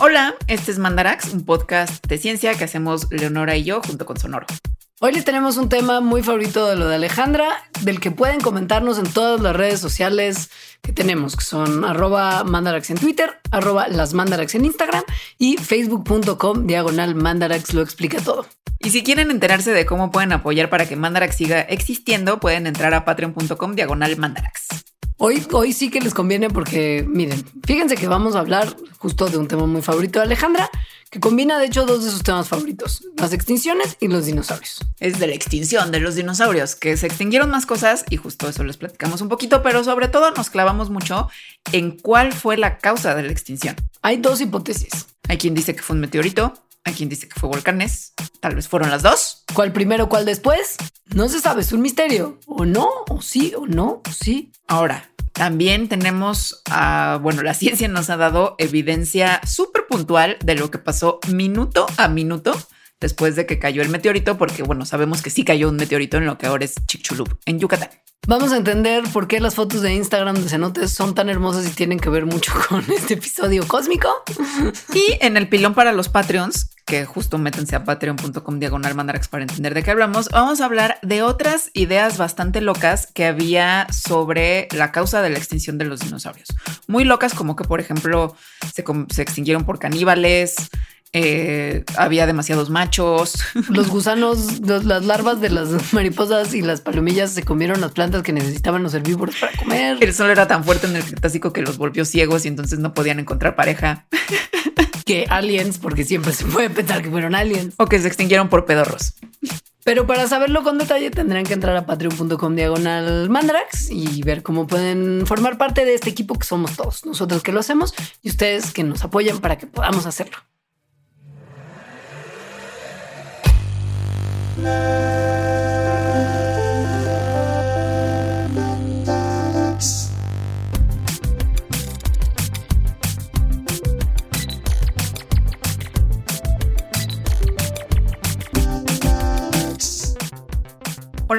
Hola, este es Mandarax, un podcast de ciencia que hacemos Leonora y yo junto con Sonoro. Hoy les tenemos un tema muy favorito de lo de Alejandra, del que pueden comentarnos en todas las redes sociales que tenemos, que son arroba mandarax en Twitter, arroba las mandarax en Instagram y facebook.com diagonal mandarax lo explica todo. Y si quieren enterarse de cómo pueden apoyar para que Mandarax siga existiendo, pueden entrar a patreon.com diagonal mandarax. Hoy, hoy sí que les conviene porque, miren, fíjense que vamos a hablar justo de un tema muy favorito de Alejandra, que combina de hecho dos de sus temas favoritos, las extinciones y los dinosaurios. Es de la extinción de los dinosaurios, que se extinguieron más cosas y justo eso les platicamos un poquito, pero sobre todo nos clavamos mucho en cuál fue la causa de la extinción. Hay dos hipótesis. Hay quien dice que fue un meteorito, hay quien dice que fue volcanes, tal vez fueron las dos. ¿Cuál primero, cuál después? No se sabe, es un misterio. O no, o sí, o no, o sí. Ahora, también tenemos, ah, bueno, la ciencia nos ha dado evidencia súper puntual de lo que pasó minuto a minuto después de que cayó el meteorito, porque bueno, sabemos que sí cayó un meteorito en lo que ahora es Chicxulub, en Yucatán. Vamos a entender por qué las fotos de Instagram de cenotes son tan hermosas y tienen que ver mucho con este episodio cósmico. Y en el pilón para los Patreons, que justo métanse a patreon.com diagonal mandarax para entender de qué hablamos, vamos a hablar de otras ideas bastante locas que había sobre la causa de la extinción de los dinosaurios. Muy locas como que, por ejemplo, se, se extinguieron por caníbales, eh, había demasiados machos. Los gusanos, las larvas de las mariposas y las palomillas se comieron las plantas que necesitaban los herbívoros para comer. El sol era tan fuerte en el Cretácico que los volvió ciegos y entonces no podían encontrar pareja. Que aliens, porque siempre se puede pensar que fueron aliens. O que se extinguieron por pedorros. Pero para saberlo con detalle tendrán que entrar a patreon.com diagonal mandarax y ver cómo pueden formar parte de este equipo que somos todos. Nosotros que lo hacemos y ustedes que nos apoyan para que podamos hacerlo. Hola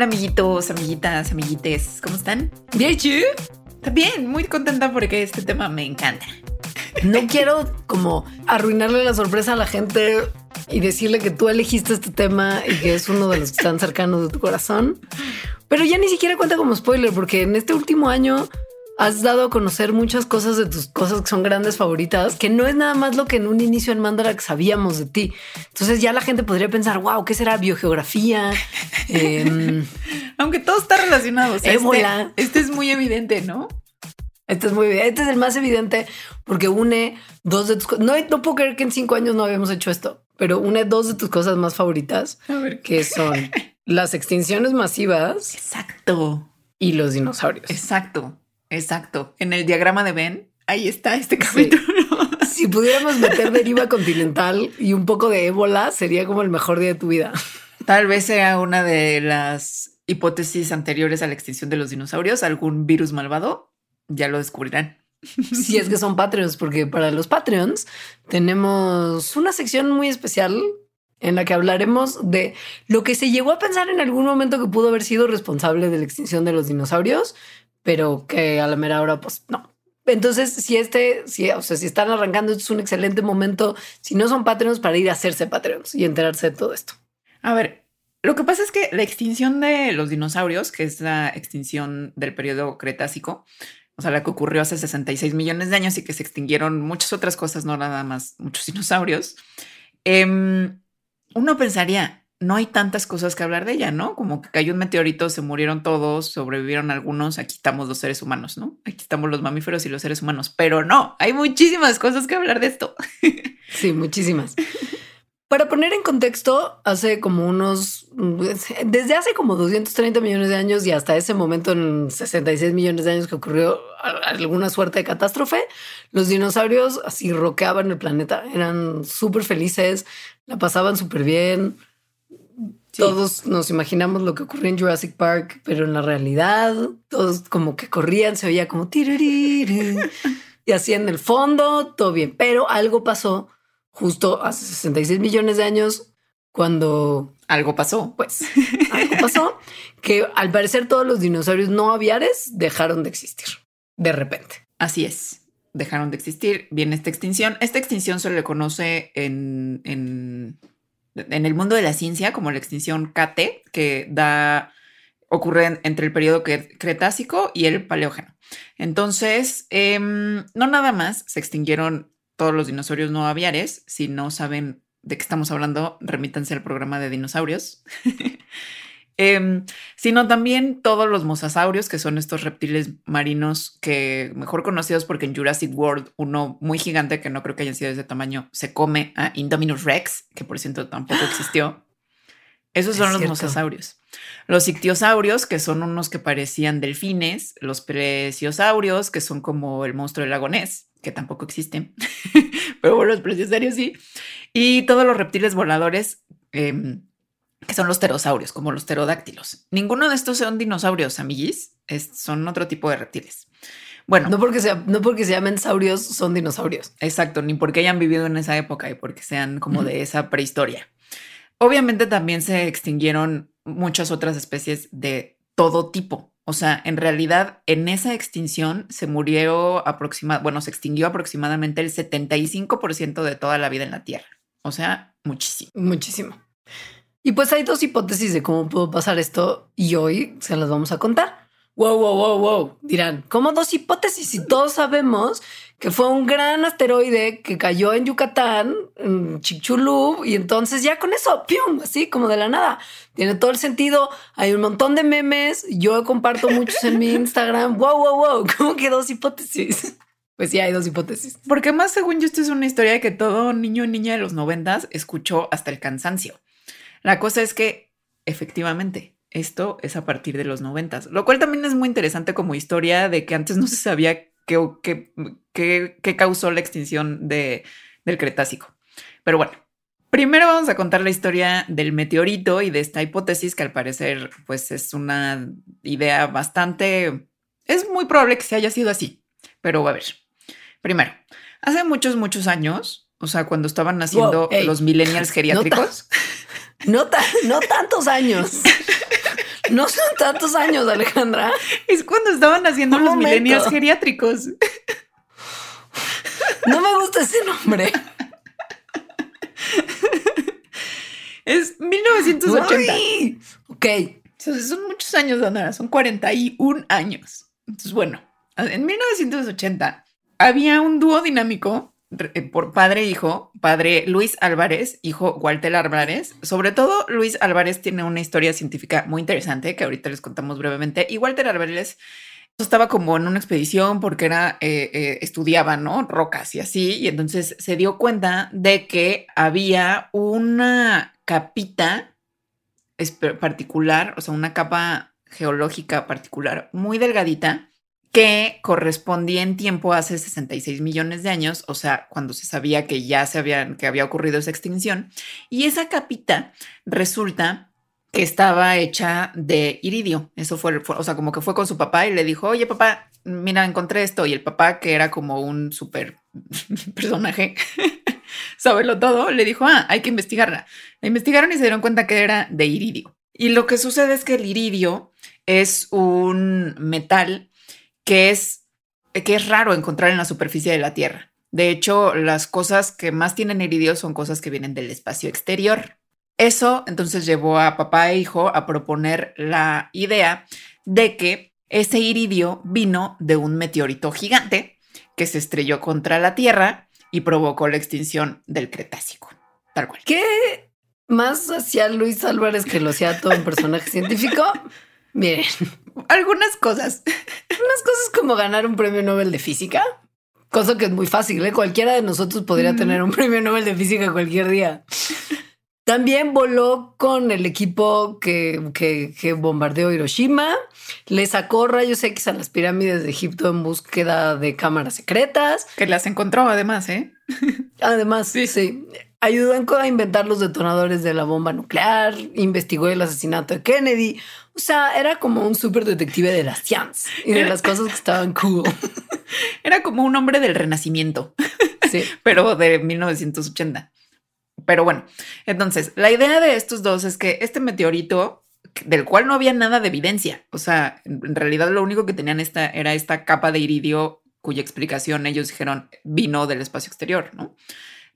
amiguitos, amiguitas, amiguites, ¿cómo están? Bien, ¿sí? También muy contenta porque este tema me encanta. No quiero como arruinarle la sorpresa a la gente y decirle que tú elegiste este tema y que es uno de los que están cercanos de tu corazón. Pero ya ni siquiera cuenta como spoiler, porque en este último año has dado a conocer muchas cosas de tus cosas que son grandes favoritas, que no es nada más lo que en un inicio en Mandarax sabíamos de ti. Entonces ya la gente podría pensar, wow, ¿qué será biogeografía? Em, Aunque todo está relacionado. este, este es muy evidente, ¿no? Este es muy evidente. Este es el más evidente porque une dos de tus cosas. No, no puedo creer que en cinco años no habíamos hecho esto pero une dos de tus cosas más favoritas, a ver. que son las extinciones masivas. Exacto. Y los dinosaurios. Exacto, exacto. En el diagrama de Ben, ahí está este capítulo. Si pudiéramos meter deriva continental y un poco de ébola, sería como el mejor día de tu vida. Tal vez sea una de las hipótesis anteriores a la extinción de los dinosaurios, algún virus malvado. Ya lo descubrirán si es que son Patreons, porque para los Patreons tenemos una sección muy especial en la que hablaremos de lo que se llegó a pensar en algún momento que pudo haber sido responsable de la extinción de los dinosaurios, pero que a la mera hora, pues no. Entonces, si este, si, o sea, si están arrancando, es un excelente momento, si no son Patreons, para ir a hacerse Patreons y enterarse de todo esto. A ver, lo que pasa es que la extinción de los dinosaurios, que es la extinción del periodo Cretácico, o sea, la que ocurrió hace 66 millones de años y que se extinguieron muchas otras cosas, no nada más muchos dinosaurios. Em, uno pensaría, no hay tantas cosas que hablar de ella, ¿no? Como que cayó un meteorito, se murieron todos, sobrevivieron algunos, aquí estamos los seres humanos, ¿no? Aquí estamos los mamíferos y los seres humanos, pero no, hay muchísimas cosas que hablar de esto. Sí, muchísimas. Para poner en contexto, hace como unos, desde hace como 230 millones de años y hasta ese momento en 66 millones de años que ocurrió alguna suerte de catástrofe, los dinosaurios así roqueaban el planeta, eran súper felices, la pasaban súper bien. Todos nos imaginamos lo que ocurrió en Jurassic Park, pero en la realidad todos como que corrían, se oía como y así en el fondo, todo bien, pero algo pasó justo hace 66 millones de años, cuando algo pasó, pues algo pasó, que al parecer todos los dinosaurios no aviares dejaron de existir de repente. Así es. dejaron de existir, viene esta extinción. Esta extinción se le conoce en, en, en el mundo de la ciencia como la extinción KT, que da ocurre entre el periodo Cretácico y el Paleógeno. Entonces, em, no nada más se extinguieron todos los dinosaurios no aviares. Si no saben de qué estamos hablando, remítanse al programa de dinosaurios. Em, sino también todos los mosasaurios, que son estos reptiles marinos que mejor conocidos porque en Jurassic World uno muy gigante, que no creo que hayan sido de ese tamaño, se come a Indominus Rex, que por cierto tampoco existió. Esos son los mosasaurios. Los ictiosaurios, que son unos que parecían delfines, los plesiosaurios, que son como el monstruo del lago Ness, que tampoco existen, pero los plesiosaurios sí, y todos los reptiles voladores, em, que son los pterosaurios, como los pterodáctilos. Ninguno de estos son dinosaurios, amiguis, son otro tipo de reptiles. Bueno, no porque, sea, no porque se llamen saurios, son dinosaurios. Exacto, ni porque hayan vivido en esa época y porque sean como de esa prehistoria. Obviamente también se extinguieron muchas otras especies de todo tipo. O sea, en realidad en esa extinción se murió aproximadamente, bueno, se extinguió aproximadamente el 75% de toda la vida en la Tierra. O sea, muchísimo. Muchísimo. Y pues hay dos hipótesis de cómo pudo pasar esto y hoy se las vamos a contar. Wow, wow, wow, wow. Dirán, ¿cómo dos hipótesis? Y todos sabemos que fue un gran asteroide que cayó en Yucatán, en Chicxulub, y entonces ya con eso, ¡pium! Así como de la nada. Tiene todo el sentido. Hay un montón de memes. Yo comparto muchos en mi Instagram. ¡Wow, wow, wow! ¿Cómo que dos hipótesis? Pues sí, hay dos hipótesis. Porque más según yo, esto es una historia que todo niño y niña de los noventas escuchó hasta el cansancio. La cosa es que, efectivamente, esto es a partir de los noventas, lo cual también es muy interesante como historia de que antes no se sabía qué, qué, causó la extinción de, del Cretácico. Pero bueno, primero vamos a contar la historia del meteorito y de esta hipótesis que al parecer pues es una idea bastante... Es muy probable que se haya sido así, pero a ver. Primero, hace muchos, muchos años, o sea, cuando estaban naciendo los millennials geriátricos. No, no tantos años. No son tantos años, Alejandra. Es cuando estaban haciendo los millennials geriátricos. No me gusta ese nombre. Es 1980. ok. son muchos años, Dona. Son 41 años. Entonces, bueno, en 1980 había un dúo dinámico por padre e hijo, padre Luis Álvarez, hijo Walter Álvarez. Sobre todo, Luis Álvarez tiene una historia científica muy interesante que ahorita les contamos brevemente. Y Walter Álvarez estaba como en una expedición porque era, eh, eh, estudiaba, ¿no? Rocas y así. Y entonces se dio cuenta de que había una capita particular, o sea, una capa geológica particular muy delgadita que correspondía en tiempo hace 66 millones de años, o sea, cuando se sabía que ya se había, que había ocurrido esa extinción. Y esa capita resulta que estaba hecha de iridio. Eso fue, o sea, como que fue con su papá y le dijo, oye papá, mira, encontré esto. Y el papá, que era como un súper personaje, sabelo todo, le dijo, ah, hay que investigarla. La investigaron y se dieron cuenta que era de iridio. Y lo que sucede es que el iridio es un metal que es, que es raro encontrar en la superficie de la Tierra. De hecho, las cosas que más tienen iridio son cosas que vienen del espacio exterior. Eso entonces llevó a papá e hijo a proponer la idea de que ese iridio vino de un meteorito gigante que se estrelló contra la Tierra y provocó la extinción del Cretácico. Tal cual. ¿Qué más hacía Luis Álvarez que lo hacía todo un personaje científico? Miren, algunas cosas. Unas cosas como ganar un premio Nobel de física, cosa que es muy fácil. ¿eh? Cualquiera de nosotros podría tener un premio Nobel de física cualquier día. También voló con el equipo que, que, bombardeó Hiroshima. Le sacó rayos X a las pirámides de Egipto en búsqueda de cámaras secretas. Que las encontró además, ¿eh? Además, sí. sí. Ayudó a inventar los detonadores de la bomba nuclear, investigó el asesinato de Kennedy. O sea, era como un súper detective de las ciencias y de las cosas que estaban cool. Era como un hombre del renacimiento, sí. pero de 1980. Pero bueno, entonces, la idea de estos dos es que este meteorito, del cual no había nada de evidencia, o sea, en realidad lo único que tenían esta, era esta capa de iridio cuya explicación ellos dijeron vino del espacio exterior, ¿no?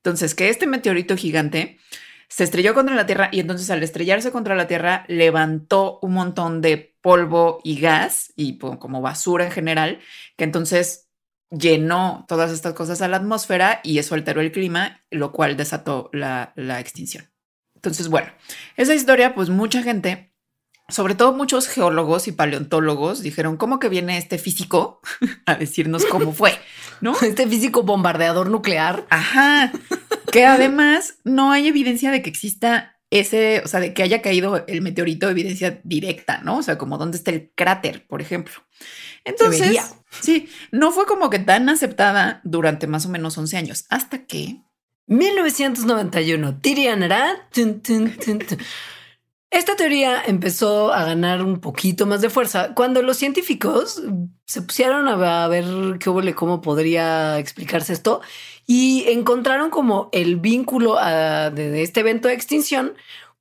Entonces, que este meteorito gigante se estrelló contra la Tierra y entonces al estrellarse contra la Tierra levantó un montón de polvo y gas y como basura en general, que entonces llenó todas estas cosas a la atmósfera y eso alteró el clima, lo cual desató la, la extinción. Entonces, bueno, esa historia, pues mucha gente sobre todo muchos geólogos y paleontólogos dijeron, ¿cómo que viene este físico a decirnos cómo fue? ¿No? Este físico bombardeador nuclear. Ajá. Que además no hay evidencia de que exista ese, o sea, de que haya caído el meteorito, evidencia directa, ¿no? O sea, como dónde está el cráter, por ejemplo. Entonces, sí, no fue como que tan aceptada durante más o menos 11 años, hasta que... 1991, Tirianara. Esta teoría empezó a ganar un poquito más de fuerza cuando los científicos se pusieron a ver qué hubo, cómo podría explicarse esto y encontraron como el vínculo ah, de, este evento de extinción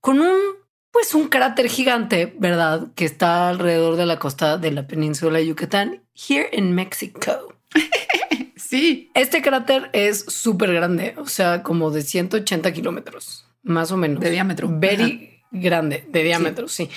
con un pues un cráter gigante, ¿verdad? Que está alrededor de la costa de la península de Yucatán, here in Mexico. sí. Este cráter es súper grande, o sea, como de 180 kilómetros, más o menos. De diámetro. Very, grande, de diámetro, sí.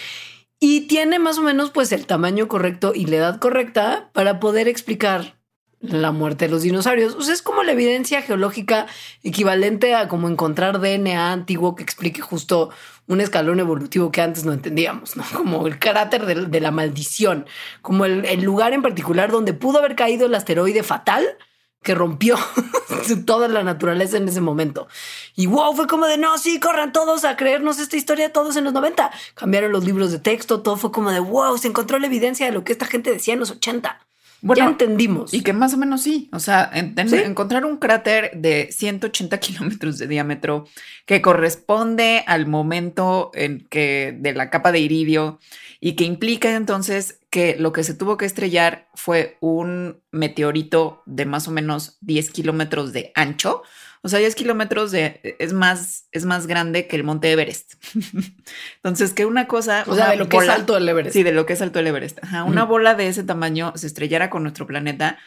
Y tiene más o menos pues el tamaño correcto y la edad correcta para poder explicar la muerte de los dinosaurios. O sea, es como la evidencia geológica equivalente a como encontrar DNA antiguo que explique justo un escalón evolutivo que antes no entendíamos, ¿no? Como el carácter de, la maldición, como el, el lugar en particular donde pudo haber caído el asteroide fatal que rompió toda la naturaleza en ese momento. Y wow, fue como de no, sí, corran todos a creernos esta historia, todos en los 90. Cambiaron los libros de texto, todo fue como de wow, se encontró la evidencia de lo que esta gente decía en los 80. Bueno, ya entendimos. Y que más o menos sí. O sea, encontrar un cráter de 180 kilómetros de diámetro que corresponde al momento en que de la capa de iridio y que implica entonces que lo que se tuvo que estrellar fue un meteorito de más o menos 10 kilómetros de ancho. O sea, 10 kilómetros de, es, más, es más grande que el monte Everest. Entonces, que una cosa... O sea, de lo que es alto el Everest. Sí, de lo que es alto el Everest. una bola de ese tamaño se estrellara con nuestro planeta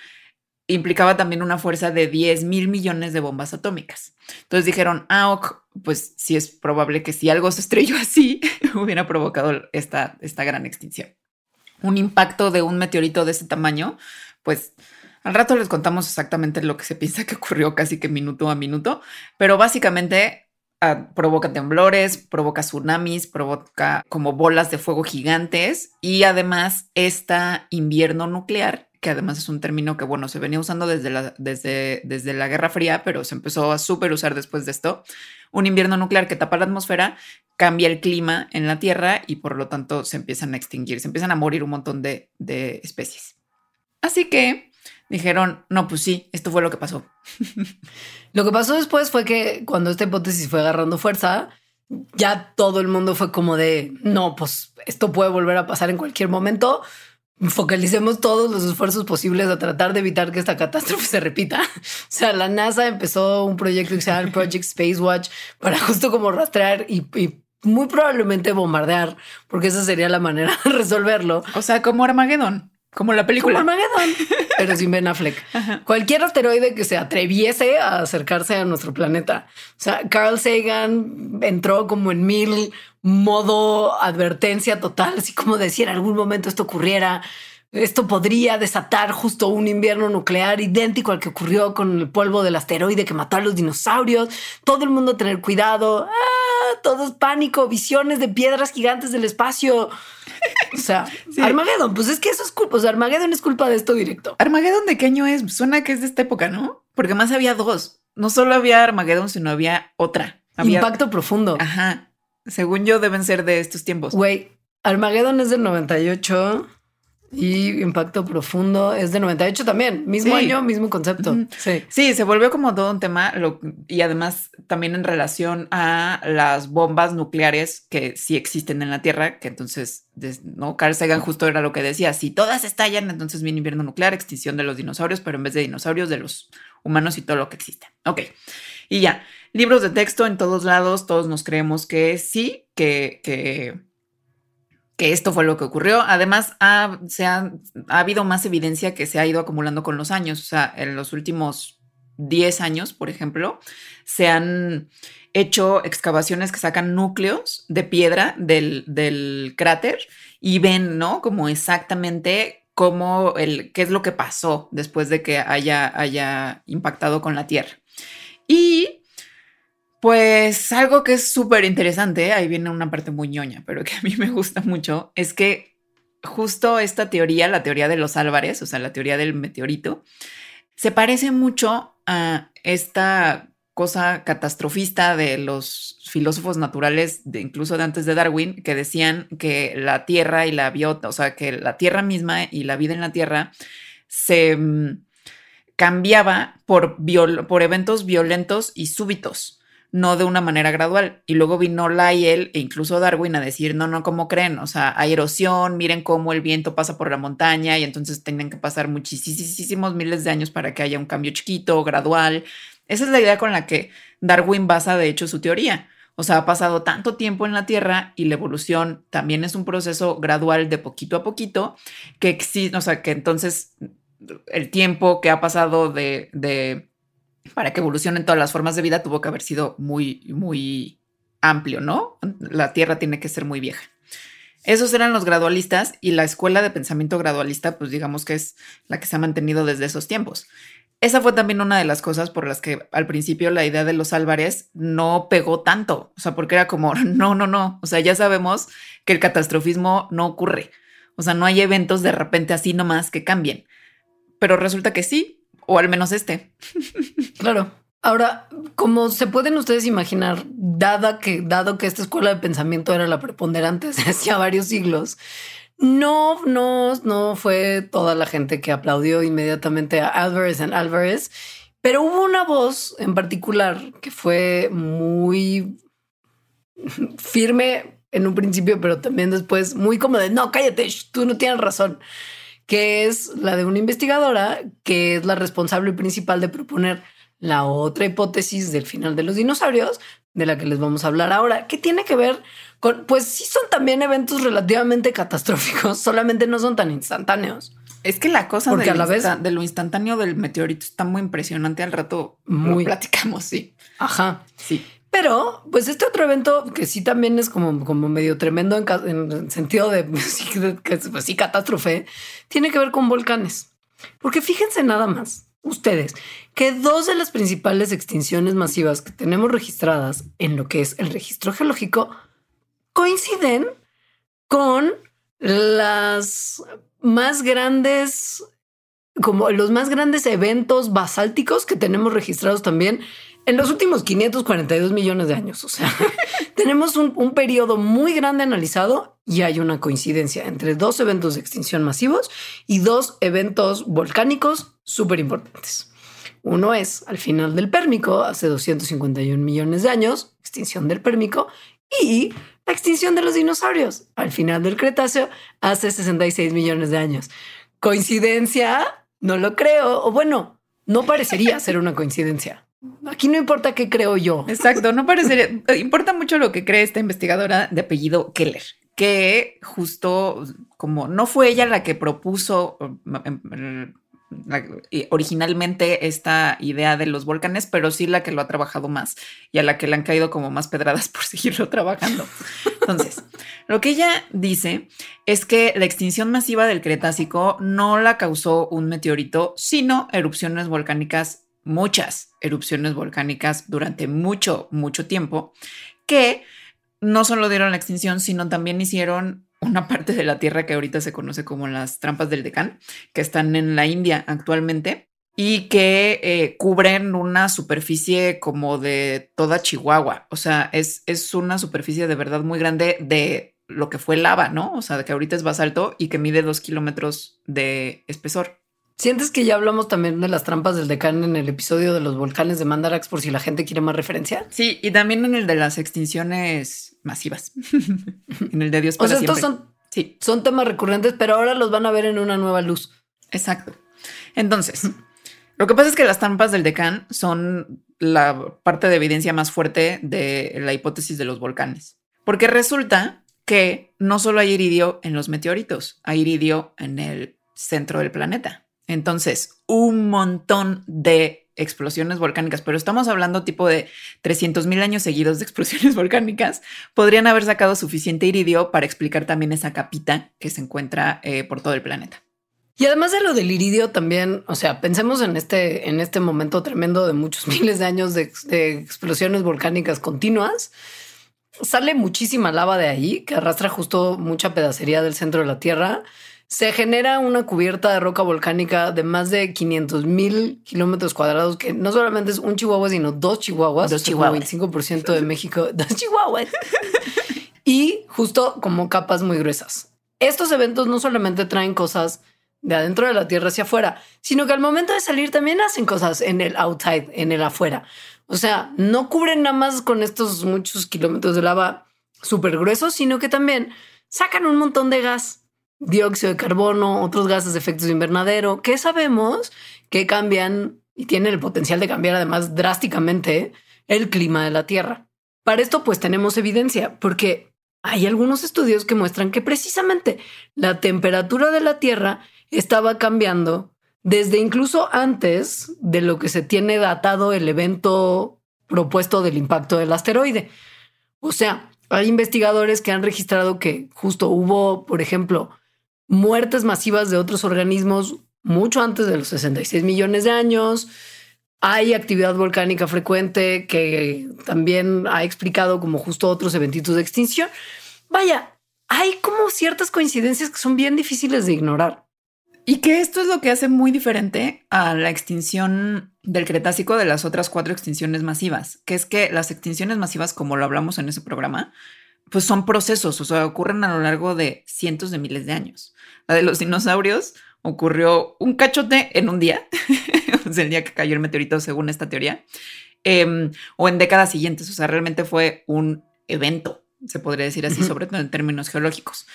implicaba también una fuerza de 10 mil millones de bombas atómicas. Entonces dijeron, ah, pues sí es probable que si algo se estrelló así, hubiera provocado esta, esta gran extinción. Un impacto de un meteorito de ese tamaño, pues al rato les contamos exactamente lo que se piensa que ocurrió casi que minuto a minuto, pero básicamente ah, provoca temblores, provoca tsunamis, provoca como bolas de fuego gigantes y además esta invierno nuclear que además es un término que, bueno, se venía usando desde la, desde, desde la Guerra Fría, pero se empezó a súper usar después de esto. Un invierno nuclear que tapa la atmósfera, cambia el clima en la Tierra y por lo tanto se empiezan a extinguir, se empiezan a morir un montón de, de especies. Así que dijeron, no, pues sí, esto fue lo que pasó. lo que pasó después fue que cuando esta hipótesis fue agarrando fuerza, ya todo el mundo fue como de, no, pues esto puede volver a pasar en cualquier momento focalicemos todos los esfuerzos posibles a tratar de evitar que esta catástrofe se repita. O sea, la NASA empezó un proyecto que se llama Project Space Watch para justo como rastrear y, muy probablemente bombardear, porque esa sería la manera de resolverlo. O sea, como Armageddon. Como la película. Como Armageddon, pero sin Ben Affleck. Cualquier asteroide que se atreviese a acercarse a nuestro planeta. O sea, Carl Sagan entró como en mil modo advertencia total, así como decir en algún momento esto ocurriera. Esto podría desatar justo un invierno nuclear idéntico al que ocurrió con el polvo del asteroide que mató a los dinosaurios. Todo el mundo tener cuidado. ¡Ah! Todo es pánico, visiones de piedras gigantes del espacio. O sea, Armageddon, pues es que eso es culpa. O sea, Armageddon es culpa de esto directo. Armageddon de qué año es? Suena que es de esta época, ¿no? Porque más había dos. No solo había Armageddon, sino había otra. Impacto profundo. Ajá. Según yo, deben ser de estos tiempos. Güey, Armageddon es del 98 y Impacto Profundo es de 98 también. Mismo año, mismo concepto. Sí. Sí, se volvió como todo un tema y además también en relación a las bombas nucleares que sí existen en la Tierra, que entonces, ¿no? Carl Sagan justo era lo que decía, si todas estallan, entonces viene invierno nuclear, extinción de los dinosaurios, pero en vez de dinosaurios, de los humanos y todo lo que existe. Ok. Y ya, libros de texto en todos lados, todos nos creemos que sí, que, que, que esto fue lo que ocurrió. Además, ha, se ha, ha habido más evidencia que se ha ido acumulando con los años. O sea, en los últimos 10 años, por ejemplo, se han hecho excavaciones que sacan núcleos de piedra del, del cráter y ven, ¿no? Como exactamente cómo el, qué es lo que pasó después de que haya, haya impactado con la Tierra. Y pues algo que es súper interesante, ahí viene una parte muy ñoña, pero que a mí me gusta mucho, es que justo esta teoría, la teoría de los Álvarez, o sea, la teoría del meteorito, se parece mucho a esta cosa catastrofista de los filósofos naturales, de, incluso de antes de Darwin, que decían que la Tierra y la biota, o sea, que la Tierra misma y la vida en la Tierra se mm, cambiaba por, por eventos violentos y súbitos no de una manera gradual. Y luego vino Lyell e incluso Darwin a decir, no, no, ¿cómo creen? O sea, hay erosión, miren cómo el viento pasa por la montaña y entonces tienen que pasar muchísimos miles de años para que haya un cambio chiquito, gradual. Esa es la idea con la que Darwin basa, de hecho, su teoría. O sea, ha pasado tanto tiempo en la Tierra y la evolución también es un proceso gradual de poquito a poquito, que existe, o sea, que entonces el tiempo que ha pasado de, de para que evolucionen todas las formas de vida tuvo que haber sido muy, muy amplio, ¿no? La Tierra tiene que ser muy vieja. Esos eran los gradualistas y la escuela de pensamiento gradualista, pues digamos que es la que se ha mantenido desde esos tiempos. Esa fue también una de las cosas por las que al principio la idea de los Álvarez no pegó tanto, o sea, porque era como, no, no, no, o sea, ya sabemos que el catastrofismo no ocurre, o sea, no hay eventos de repente así nomás que cambien, pero resulta que sí, o al menos este. Claro. Ahora, como se pueden ustedes imaginar, dada que, dado que esta escuela de pensamiento era la preponderante desde hacía varios siglos, no, no, no fue toda la gente que aplaudió inmediatamente a Álvarez en Álvarez, pero hubo una voz en particular que fue muy firme en un principio, pero también después muy como de no, cállate, tú no tienes razón que es la de una investigadora que es la responsable principal de proponer la otra hipótesis del final de los dinosaurios, de la que les vamos a hablar ahora, que tiene que ver con, pues sí son también eventos relativamente catastróficos, solamente no son tan instantáneos. Es que la cosa de, a la vez, de lo instantáneo del meteorito está muy impresionante. Al rato muy platicamos, sí. Ajá. Sí. Pero, pues este otro evento que sí también es como, como medio tremendo en, el sentido de pues, sí, catástrofe, tiene que ver con volcanes. Porque fíjense nada más, ustedes, que dos de las principales extinciones masivas que tenemos registradas en lo que es el registro geológico coinciden con las más grandes, como los más grandes eventos basálticos que tenemos registrados también en los últimos 542 millones de años. O sea, tenemos un, periodo muy grande analizado y hay una coincidencia entre dos eventos de extinción masivos y dos eventos volcánicos súper importantes. Uno es al final del Pérmico, hace 251 millones de años, extinción del Pérmico, y la extinción de los dinosaurios al final del Cretáceo, hace 66 millones de años. ¿Coincidencia? No lo creo. O bueno, no parecería ser una coincidencia. Aquí no importa qué creo yo. Exacto, no parecería. importa mucho lo que cree esta investigadora de apellido Keller, que justo como no fue ella la que propuso em, originalmente esta idea de los volcanes, pero sí la que lo ha trabajado más y a la que le han caído como más pedradas por seguirlo trabajando. Entonces, lo que ella dice es que la extinción masiva del Cretácico no la causó un meteorito, sino erupciones volcánicas muchas erupciones volcánicas durante mucho, mucho tiempo, que no solo dieron la extinción, sino también hicieron una parte de la Tierra que ahorita se conoce como las trampas del Decán, que están en la India actualmente y que eh, cubren una superficie como de toda Chihuahua. O sea, es, es una superficie de verdad muy grande de lo que fue lava, ¿no? O sea, de que ahorita es basalto y que mide dos kilómetros de espesor. ¿Sientes que ya hablamos también de las trampas del decán en el episodio de los volcanes de Mandarax por si la gente quiere más referencia? Sí, y también en el de las extinciones masivas. en el de Dios para O sea, estos son, sí. son temas recurrentes, pero ahora los van a ver en una nueva luz. Exacto. Entonces, lo que pasa es que las trampas del decán son la parte de evidencia más fuerte de la hipótesis de los volcanes. Porque resulta que no solo hay iridio en los meteoritos, hay iridio en el centro del planeta. Entonces, un montón de explosiones volcánicas, pero estamos hablando tipo de 300 mil años seguidos de explosiones volcánicas, podrían haber sacado suficiente iridio para explicar también esa capita que se encuentra eh, por todo el planeta. Y además de lo del iridio también, o sea, pensemos en este, en este momento tremendo de muchos miles de años de, de explosiones volcánicas continuas sale muchísima lava de ahí que arrastra justo mucha pedacería del centro de la Tierra. Se genera una cubierta de roca volcánica de más de 500 mil kilómetros cuadrados, que no solamente es un chihuahua, sino dos chihuahuas. Dos chihuahuas. 25% de México, dos chihuahuas. y justo como capas muy gruesas. Estos eventos no solamente traen cosas de adentro de la Tierra hacia afuera, sino que al momento de salir también hacen cosas en el outside, en el afuera. O sea, no cubren nada más con estos muchos kilómetros de lava súper gruesos, sino que también sacan un montón de gas, dióxido de carbono, otros gases de efectos de invernadero, que sabemos que cambian y tienen el potencial de cambiar además drásticamente el clima de la Tierra. Para esto pues tenemos evidencia, porque hay algunos estudios que muestran que precisamente la temperatura de la Tierra estaba cambiando desde incluso antes de lo que se tiene datado el evento propuesto del impacto del asteroide. O sea, hay investigadores que han registrado que justo hubo, por ejemplo, muertes masivas de otros organismos mucho antes de los 66 millones de años. Hay actividad volcánica frecuente que también ha explicado como justo otros eventitos de extinción. Vaya, hay como ciertas coincidencias que son bien difíciles de ignorar. Y que esto es lo que hace muy diferente a la extinción del Cretácico de las otras cuatro extinciones masivas, que es que las extinciones masivas, como lo hablamos en ese programa, pues son procesos, o sea, ocurren a lo largo de cientos de miles de años. La de los dinosaurios ocurrió un cachote en un día, el día que cayó el meteorito, según esta teoría, eh, o en décadas siguientes, o sea, realmente fue un evento, se podría decir así, sobre todo en términos geológicos.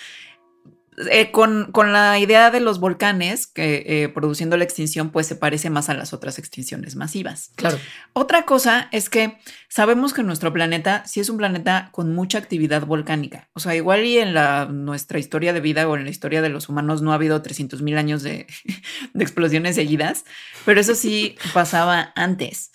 Eh, con, con, la idea de los volcanes que eh, produciendo la extinción, pues se parece más a las otras extinciones masivas. Claro. Otra cosa es que sabemos que nuestro planeta sí es un planeta con mucha actividad volcánica. O sea, igual y en la, nuestra historia de vida o en la historia de los humanos no ha habido 300 mil años de, de explosiones seguidas, pero eso sí pasaba antes.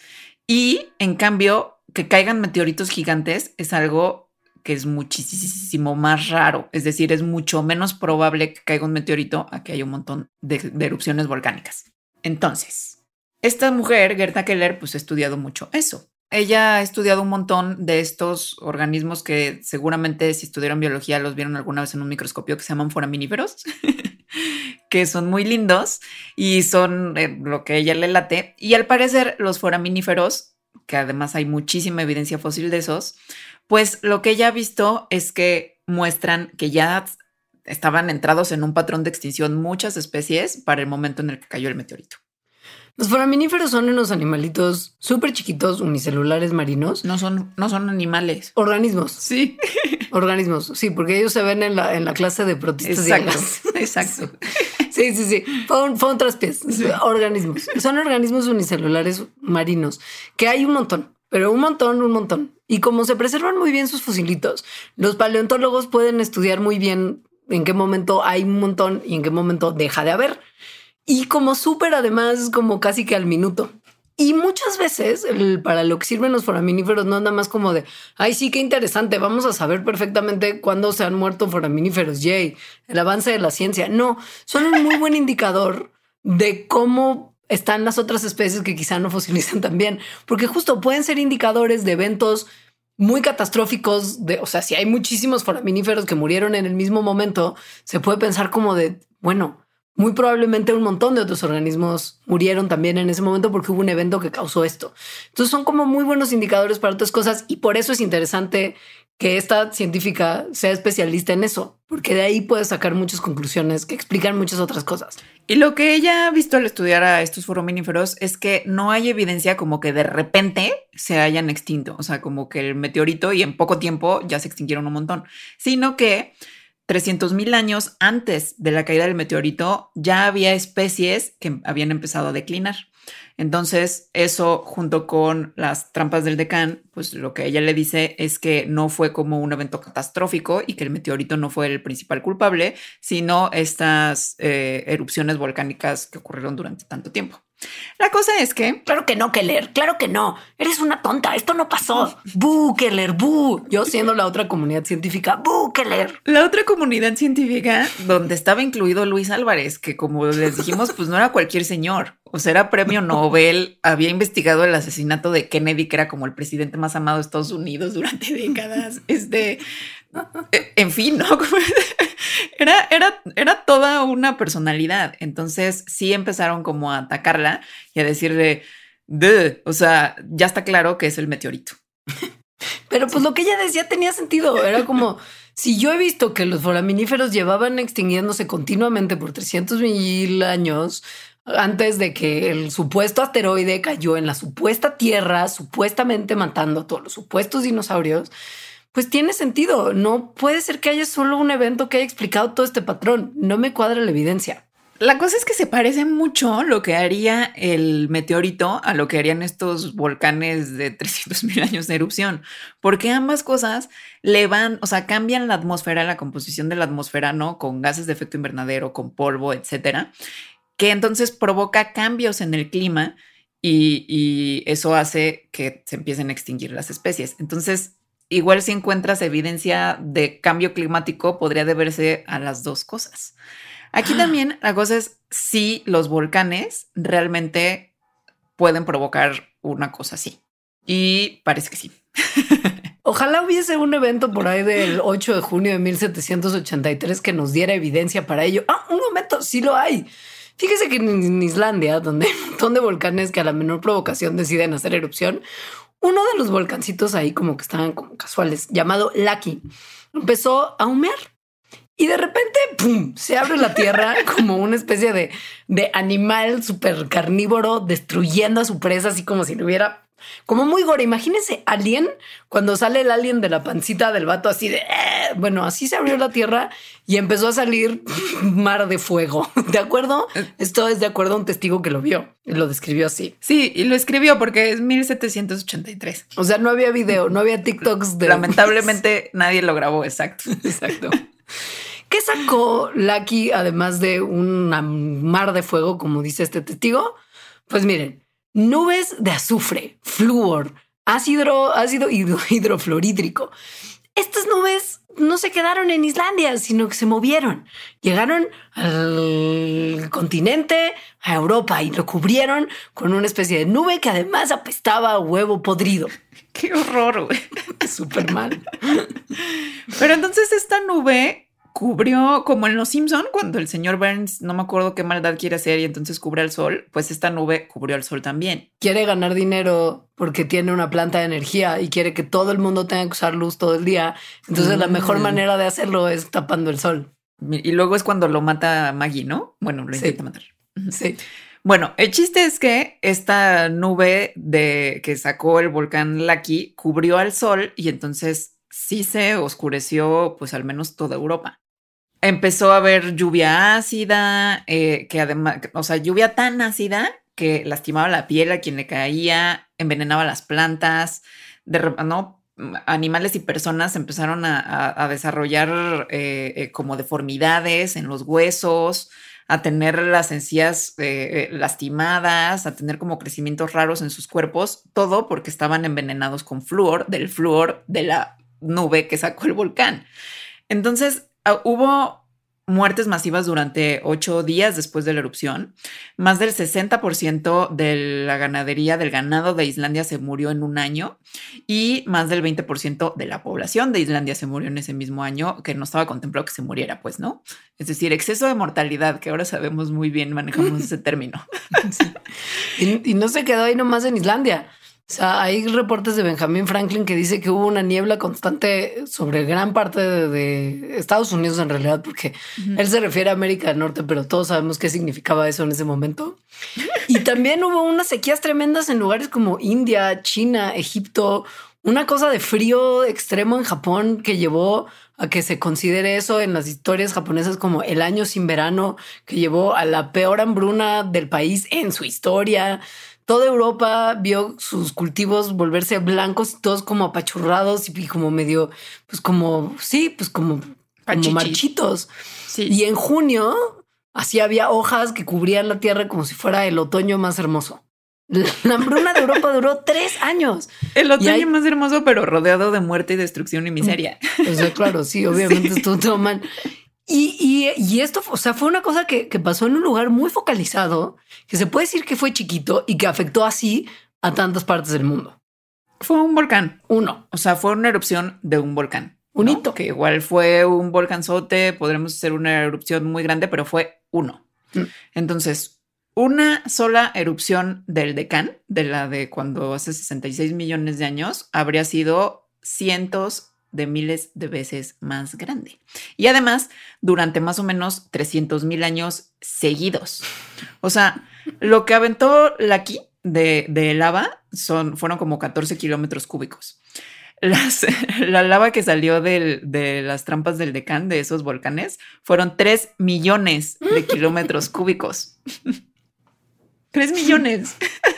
Y en cambio, que caigan meteoritos gigantes es algo que es muchísimo más raro. Es decir, es mucho menos probable que caiga un meteorito a que haya un montón de, erupciones volcánicas. Entonces, esta mujer, Gerta Keller, pues ha estudiado mucho eso. Ella ha estudiado un montón de estos organismos que seguramente si estudiaron biología los vieron alguna vez en un microscopio que se llaman foraminíferos, que son muy lindos y son eh, lo que ella le late. Y al parecer los foraminíferos, que además hay muchísima evidencia fósil de esos, pues lo que ella ha visto es que muestran que ya estaban entrados en un patrón de extinción muchas especies para el momento en el que cayó el meteorito. Los foraminíferos son unos animalitos súper chiquitos, unicelulares marinos. No son, no son animales. Organismos. Sí. Organismos. Sí, porque ellos se ven en la, en la clase de protistas exacto, Exacto. Sí, sí, sí. Fue un, fue un traspiés. Organismos. Son organismos unicelulares marinos, que hay un montón, pero un montón, un montón. Y como se preservan muy bien sus fosilitos, los paleontólogos pueden estudiar muy bien en qué momento hay un montón y en qué momento deja de haber. Y como súper además como casi que al minuto. Y muchas veces para lo que sirven los foraminíferos no anda más como de, ay sí, qué interesante, vamos a saber perfectamente cuándo se han muerto foraminíferos, yay, el avance de la ciencia. No, son un muy buen indicador de cómo están las otras especies que quizá no fosilizan también, porque justo pueden ser indicadores de eventos muy catastróficos, de, o sea, si hay muchísimos foraminíferos que murieron en el mismo momento, se puede pensar como de, bueno, muy probablemente un montón de otros organismos murieron también en ese momento porque hubo un evento que causó esto. Entonces son como muy buenos indicadores para otras cosas y por eso es interesante que esta científica sea especialista en eso, porque de ahí puedes sacar muchas conclusiones que explican muchas otras cosas. Y lo que ella ha visto al estudiar a estos foraminíferos es que no hay evidencia como que de repente se hayan extinto, o sea, como que el meteorito y en poco tiempo ya se extinguieron un montón, sino que 300 mil años antes de la caída del meteorito ya había especies que habían empezado a declinar. Entonces, eso junto con las trampas del decán, pues lo que ella le dice es que no fue como un evento catastrófico y que el meteorito no fue el principal culpable, sino estas eh, erupciones volcánicas que ocurrieron durante tanto tiempo. La cosa es que... Claro que no, Keller, claro que no. Eres una tonta, esto no pasó. ¡Bú, Keller, bú! Yo siendo la otra comunidad científica, ¡bú, Keller! La otra comunidad científica donde estaba incluido Luis Álvarez, que como les dijimos, pues no era cualquier señor. O sea, era premio Nobel, había investigado el asesinato de Kennedy, que era como el presidente más amado de Estados Unidos durante décadas. Este, en fin, ¿no? Era, era, era toda una personalidad. Entonces sí empezaron como a atacarla y a decirle, de, o sea, ya está claro que es el meteorito. Pero pues lo que ella decía tenía sentido. Era como, si yo he visto que los foraminíferos llevaban extinguiéndose continuamente por 300 mil años antes de que el supuesto asteroide cayó en la supuesta Tierra, supuestamente matando a todos los supuestos dinosaurios, pues tiene sentido. No puede ser que haya solo un evento que haya explicado todo este patrón. No me cuadra la evidencia. La cosa es que se parece mucho lo que haría el meteorito a lo que harían estos volcanes de 300 mil años de erupción, porque ambas cosas le van, o sea, cambian la atmósfera, la composición de la atmósfera, ¿no? Con gases de efecto invernadero, con polvo, etcétera, que entonces provoca cambios en el clima y, y eso hace que se empiecen a extinguir las especies. Entonces, igual si encuentras evidencia de cambio climático, podría deberse a las dos cosas. Aquí ah. también la cosa es si los volcanes realmente pueden provocar una cosa así. Y parece que sí. Ojalá hubiese un evento por ahí del 8 de junio de 1783 que nos diera evidencia para ello. Ah, un momento, sí lo hay. Fíjese que en Islandia, donde hay un montón de volcanes que a la menor provocación deciden hacer erupción, uno de los volcancitos ahí como que estaban como casuales, llamado Lucky, empezó a humear. Y de repente, ¡pum!, se abre la tierra como una especie de, de animal súper carnívoro destruyendo a su presa, así como si le hubiera como muy gore. Imagínense Alien cuando sale el alien de la pancita del vato así de eh", bueno, así se abrió la tierra y empezó a salir mar de fuego. ¿De acuerdo? Esto es de acuerdo a un testigo que lo vio y lo describió así. Sí, y lo escribió porque es 1783. O sea, no había video, no había TikToks de. Lamentablemente nadie lo grabó. Exacto. Exacto. ¿Qué sacó Lucky además de un mar de fuego, como dice este testigo? Pues miren, nubes de azufre, flúor, ácido, ácido hidrofluorídrico. Estas nubes no se quedaron en Islandia, sino que se movieron. Llegaron al continente, a Europa, y lo cubrieron con una especie de nube que además apestaba a huevo podrido. Qué horror, güey. Súper mal. Pero entonces esta nube cubrió, como en Los Simpson, cuando el señor Burns, no me acuerdo qué maldad quiere hacer y entonces cubre el sol, pues esta nube cubrió el sol también. Quiere ganar dinero porque tiene una planta de energía y quiere que todo el mundo tenga que usar luz todo el día. Entonces la mejor mm. manera de hacerlo es tapando el sol. Y luego es cuando lo mata Maggie, ¿no? Bueno, lo intenta matar. Sí. Bueno, el chiste es que esta nube de que sacó el volcán Lucky cubrió al sol y entonces sí se oscureció, pues al menos toda Europa empezó a haber lluvia ácida, eh, que además, o sea, lluvia tan ácida que lastimaba la piel a quien le caía, envenenaba las plantas, de, ¿no? Animales y personas empezaron a, desarrollar eh, eh, como deformidades en los huesos, a tener las encías lastimadas, a tener como crecimientos raros en sus cuerpos, todo porque estaban envenenados con flúor, del flúor de la nube que sacó el volcán. Entonces, hubo muertes masivas durante ocho días después de la erupción. Más del 60% de la ganadería del ganado de Islandia se murió en un año y más del 20% de la población de Islandia se murió en ese mismo año, que no estaba contemplado que se muriera, pues, ¿no? Es decir, exceso de mortalidad, que ahora sabemos muy bien, manejamos ese término. Y, y no se quedó ahí nomás en Islandia. O sea, hay reportes de Benjamin Franklin que dice que hubo una niebla constante sobre gran parte de, Estados Unidos en realidad, porque él se refiere a América del Norte, pero todos sabemos qué significaba eso en ese momento. Y también hubo unas sequías tremendas en lugares como India, China, Egipto, una cosa de frío extremo en Japón que llevó a que se considere eso en las historias japonesas como el año sin verano, que llevó a la peor hambruna del país en su historia. Toda Europa vio sus cultivos volverse blancos y todos como apachurrados y como medio, pues como, sí, pues como, como marchitos. Y en junio, así había hojas que cubrían la tierra como si fuera el otoño más hermoso. La hambruna de Europa duró tres años. El otoño más hermoso, pero rodeado de muerte y destrucción y miseria. O sea, claro, sí, obviamente estuvo todo mal. Y, y, esto, o sea, fue una cosa que, que, pasó en un lugar muy focalizado, que se puede decir que fue chiquito y que afectó así a tantas partes del mundo. Fue un volcán. Uno. O sea, fue una erupción de un volcán. Un hito. Que igual fue un volcánzote, podremos hacer una erupción muy grande, pero fue uno. Mm. Entonces, una sola erupción del Decán, de la de cuando hace 66 millones de años, habría sido cientos de miles de veces más grande. Y además, durante más o menos 300 mil años seguidos. O sea, lo que aventó la aquí de, lava son, fueron como 14 kilómetros cúbicos. la lava que salió de las trampas del Decán, de esos volcanes, fueron 3 millones de kilómetros cúbicos. Tres millones.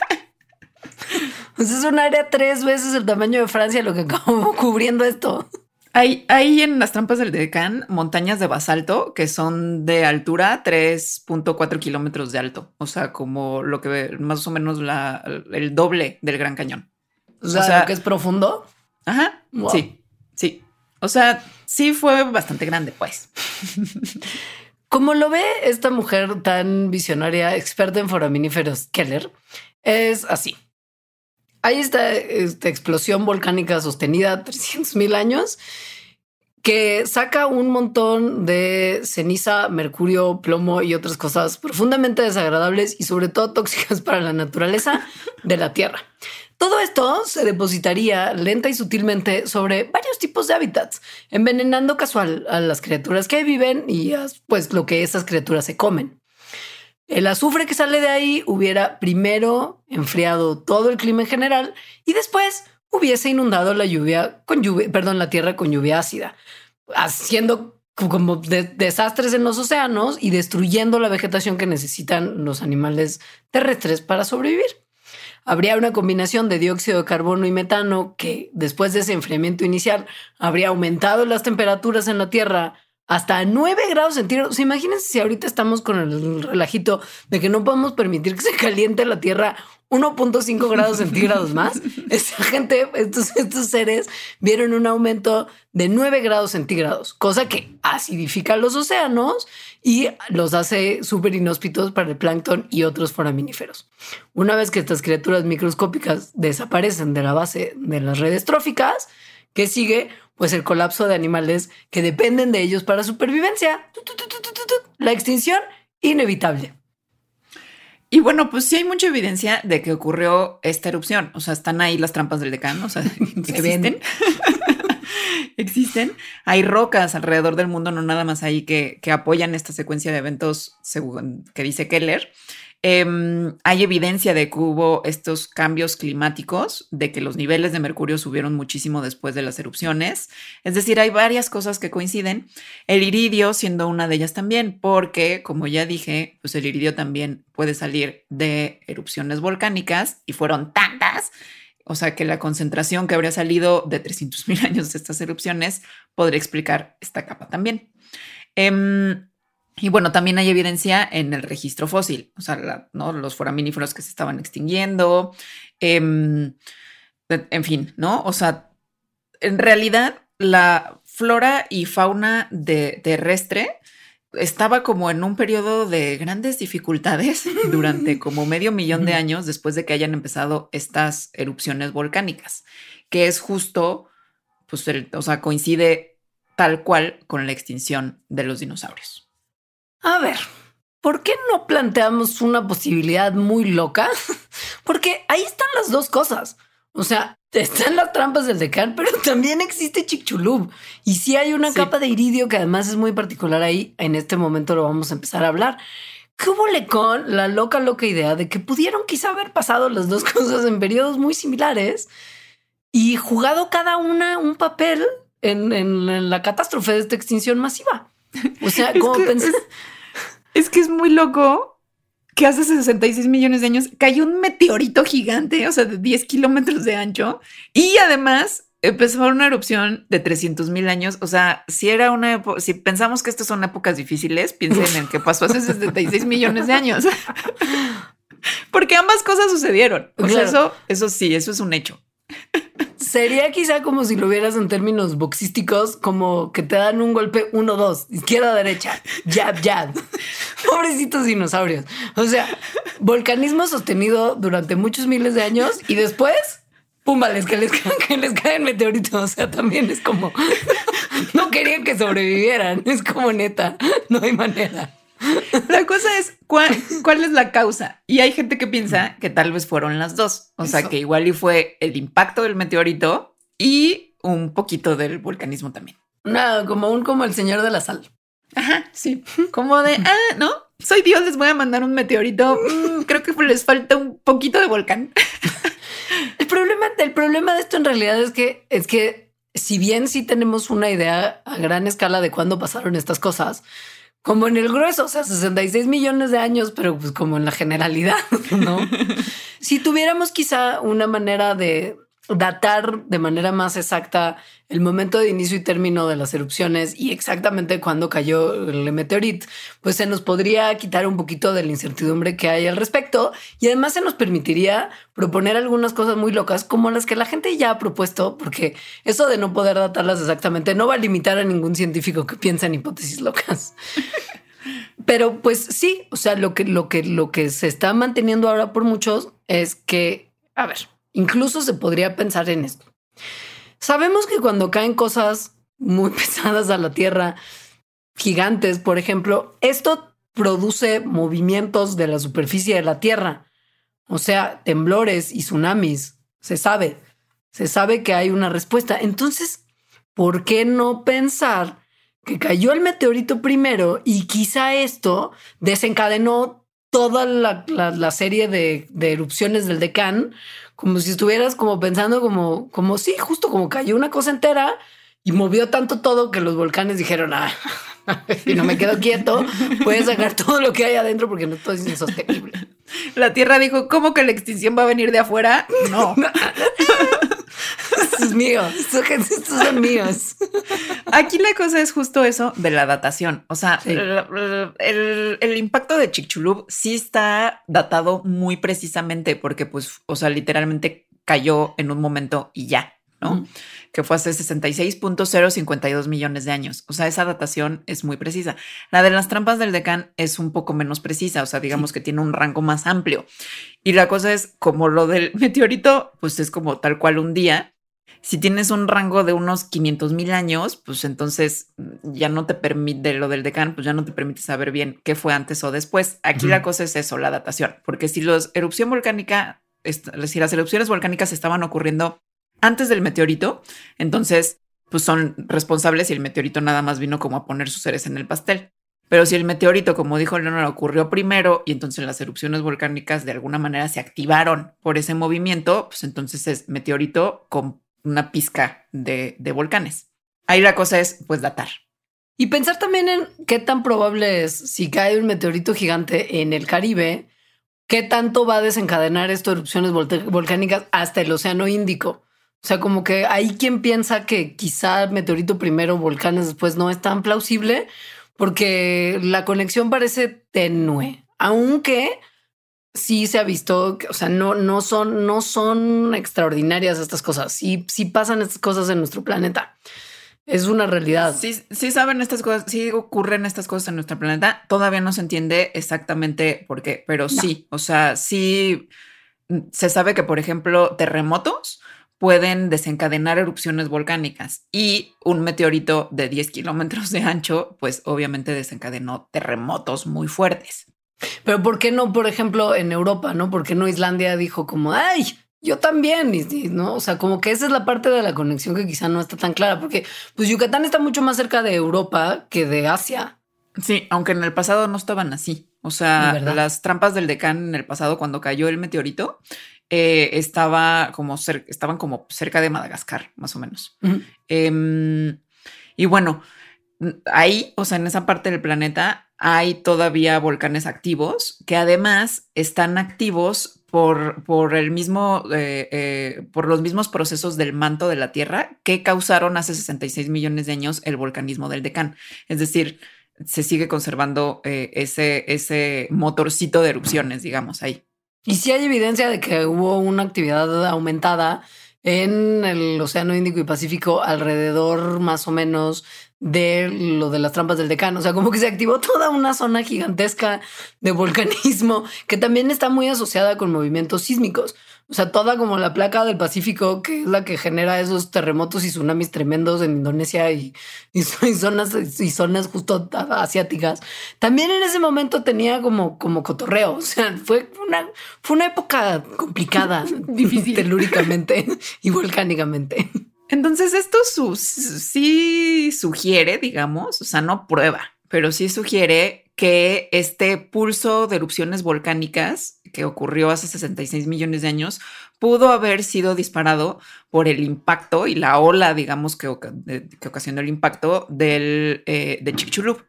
Pues es un área tres veces el tamaño de Francia lo que acabamos cubriendo esto. Hay, hay en las trampas del Decán montañas de basalto que son de altura 3.4 kilómetros de alto. O sea, como lo que más o menos la, el doble del Gran Cañón. O sea, que es profundo. Ajá. Sí, sí. O sea, sí fue bastante grande, pues. Como lo ve esta mujer tan visionaria, experta en foraminíferos, Keller, es así. Hay esta, esta explosión volcánica sostenida 300 mil años que saca un montón de ceniza, mercurio, plomo y otras cosas profundamente desagradables y sobre todo tóxicas para la naturaleza de la Tierra. Todo esto se depositaría lenta y sutilmente sobre varios tipos de hábitats, envenenando casual a las criaturas que viven y pues lo que esas criaturas se comen. El azufre que sale de ahí hubiera primero enfriado todo el clima en general y después hubiese inundado la lluvia con lluvia, perdón, la tierra con lluvia ácida, haciendo como desastres en los océanos y destruyendo la vegetación que necesitan los animales terrestres para sobrevivir. Habría una combinación de dióxido de carbono y metano que después de ese enfriamiento inicial habría aumentado las temperaturas en la Tierra hasta 9 grados centígrados. imagínense si ahorita estamos con el relajito de que no podemos permitir que se caliente la Tierra 1.5 grados centígrados más. Esta gente, estos, estos seres vieron un aumento de 9 grados centígrados, cosa que acidifica los océanos y los hace súper inhóspitos para el plancton y otros foraminíferos. Una vez que estas criaturas microscópicas desaparecen de la base de las redes tróficas, ¿qué sigue? Pues el colapso de animales que dependen de ellos para supervivencia. La extinción inevitable. Y bueno, pues sí hay mucha evidencia de que ocurrió esta erupción. O sea, están ahí las trampas del decano, o sea, existen. existen. Hay rocas alrededor del mundo, no nada más ahí que, que apoyan esta secuencia de eventos según que dice Keller. Em, hay evidencia de que hubo estos cambios climáticos, de que los niveles de mercurio subieron muchísimo después de las erupciones. Es decir, hay varias cosas que coinciden. El iridio siendo una de ellas también, porque, como ya dije, pues el iridio también puede salir de erupciones volcánicas y fueron tantas. O sea que la concentración que habría salido de 300 mil años de estas erupciones podría explicar esta capa también. Em, y bueno, también hay evidencia en el registro fósil, o sea, ¿no? los foraminíferos que se estaban extinguiendo, em, en fin, ¿no? O sea, en realidad la flora y fauna de, terrestre estaba como en un periodo de grandes dificultades durante como medio millón de años después de que hayan empezado estas erupciones volcánicas, que es justo, pues, o sea, coincide tal cual con la extinción de los dinosaurios. A ver, ¿por qué no planteamos una posibilidad muy loca? Porque ahí están las dos cosas. O sea, están las trampas del decán, pero también existe Chicxulub. Y si hay una capa de iridio que además es muy particular ahí, en este momento lo vamos a empezar a hablar. ¿Qué hubo con la loca, loca idea de que pudieron quizá haber pasado las dos cosas en periodos muy similares? y jugado cada una un papel en, la catástrofe de esta extinción masiva. O sea, como pensé. Es que es muy loco que hace 66 millones de años cayó un meteorito gigante, o sea, de 10 kilómetros de ancho, y además empezó una erupción de 300 mil años. O sea, si era una si pensamos que estas son épocas difíciles, piensen en que pasó hace 76 millones de años. Porque ambas cosas sucedieron. O sea, eso, eso sí, eso es un hecho. Sería quizá como si lo vieras en términos boxísticos, como que te dan un golpe uno, dos, izquierda, derecha, jab, jab. Pobrecitos dinosaurios. O sea, volcanismo sostenido durante muchos miles de años y después, pum, que les, que les caen meteoritos. O sea, también es como no querían que sobrevivieran. Es como neta, no hay manera. La cosa es cuál, cuál es la causa. Y hay gente que piensa que tal vez fueron las dos. O sea, que igual y fue el impacto del meteorito y un poquito del volcanismo también. Nada, como un como el señor de la sal. Ajá, sí. Como de, ah, no, soy Dios, les voy a mandar un meteorito. Mm, creo que les falta un poquito de volcán. el problema, el problema de esto en realidad es que, es que si bien sí tenemos una idea a gran escala de cuándo pasaron estas cosas, como en el grueso, o sea, 66 millones de años, pero pues como en la generalidad, ¿no? si tuviéramos quizá una manera de datar de manera más exacta el momento de inicio y término de las erupciones y exactamente cuándo cayó el meteorito, pues se nos podría quitar un poquito de la incertidumbre que hay al respecto y además se nos permitiría proponer algunas cosas muy locas como las que la gente ya ha propuesto, porque eso de no poder datarlas exactamente no va a limitar a ningún científico que piensa en hipótesis locas. Pero pues sí, o sea, lo que, lo que, lo que se está manteniendo ahora por muchos es que, a ver, incluso se podría pensar en esto. Sabemos que cuando caen cosas muy pesadas a la Tierra, gigantes, por ejemplo, esto produce movimientos de la superficie de la Tierra, o sea, temblores y tsunamis. Se sabe, se sabe que hay una respuesta. Entonces, ¿por qué no pensar que cayó el meteorito primero y quizá esto desencadenó toda la, serie de, de, erupciones del decán, como si estuvieras como pensando como, como sí, justo como cayó una cosa entera y movió tanto todo que los volcanes dijeron, ah, si no me quedo quieto, voy a sacar todo lo que hay adentro porque no estoy insostenible. La Tierra dijo, ¿cómo que la extinción va a venir de afuera? No. Esto es mío, estos son míos. Aquí la cosa es justo eso de la datación. O sea, el, impacto de Chicxulub sí está datado muy precisamente porque, pues, o sea, literalmente cayó en un momento y ya, ¿no? Que fue hace 66.052 millones de años. O sea, esa datación es muy precisa. La de las trampas del Decán es un poco menos precisa, o sea, digamos que tiene un rango más amplio. Y la cosa es como lo del meteorito, pues es como tal cual un día si tienes un rango de unos 500 mil años, pues entonces mm, ya no te permite lo del decán, pues ya no te permite saber bien qué fue antes o después. Aquí la cosa es eso, la datación, porque si erupción volcánica, si las erupciones volcánicas estaban ocurriendo antes del meteorito, entonces pues son responsables y el meteorito nada más vino como a poner sus seres en el pastel. Pero si el meteorito, como dijo Leonor, ocurrió primero y entonces las erupciones volcánicas de alguna manera se activaron por ese movimiento, pues entonces es meteorito con una pizca de, volcanes. Ahí la cosa es, pues, datar. Y pensar también en qué tan probable es si cae un meteorito gigante en el Caribe, qué tanto va a desencadenar estas erupciones volcánicas hasta el Océano Índico. O sea, como que hay quien piensa que quizá meteorito primero, volcanes después no es tan plausible porque la conexión parece tenue, aunque sí se ha visto, o sea, no, no son, no son extraordinarias estas cosas. Sí, sí pasan estas cosas en nuestro planeta. Es una realidad. Sí, sí saben estas cosas, sí ocurren estas cosas en nuestro planeta. Todavía no se entiende exactamente por qué, pero sí, o sea, sí se sabe que, por ejemplo, terremotos pueden desencadenar erupciones volcánicas y un meteorito de 10 kilómetros de ancho, pues obviamente desencadenó terremotos muy fuertes. Pero ¿por qué no, por ejemplo, en Europa, no? ¿Por qué no Islandia dijo como, ay, yo también, ¿no? O sea, como que esa es la parte de la conexión que quizá no está tan clara, porque pues Yucatán está mucho más cerca de Europa que de Asia. Sí, aunque en el pasado no estaban así. O sea, las trampas del decán en el pasado cuando cayó el meteorito, eh, estaba como estaban como cerca de Madagascar, más o menos. Em, y bueno, ahí, o sea, en esa parte del planeta hay todavía volcanes activos que además están activos por, por el mismo, eh, eh, por los mismos procesos del manto de la Tierra que causaron hace 66 millones de años el volcanismo del Deccan. Es decir, se sigue conservando eh, ese, ese motorcito de erupciones, digamos, ahí. Y si hay evidencia de que hubo una actividad aumentada en el Océano Índico y Pacífico alrededor más o menos de lo de las trampas del decano. O sea, como que se activó toda una zona gigantesca de volcanismo que también está muy asociada con movimientos sísmicos. O sea, toda como la placa del Pacífico, que es la que genera esos terremotos y tsunamis tremendos en Indonesia y, zonas y zonas justo asiáticas. También en ese momento tenía como, como cotorreo. O sea, fue una, fue una época complicada, difícil telúricamente y volcánicamente. Entonces, esto sí sugiere, digamos, o sea, no prueba, pero sí sugiere que este pulso de erupciones volcánicas que ocurrió hace 66 millones de años pudo haber sido disparado por el impacto y la ola, digamos, que, ocasionó el impacto del, eh, de Chicxulub.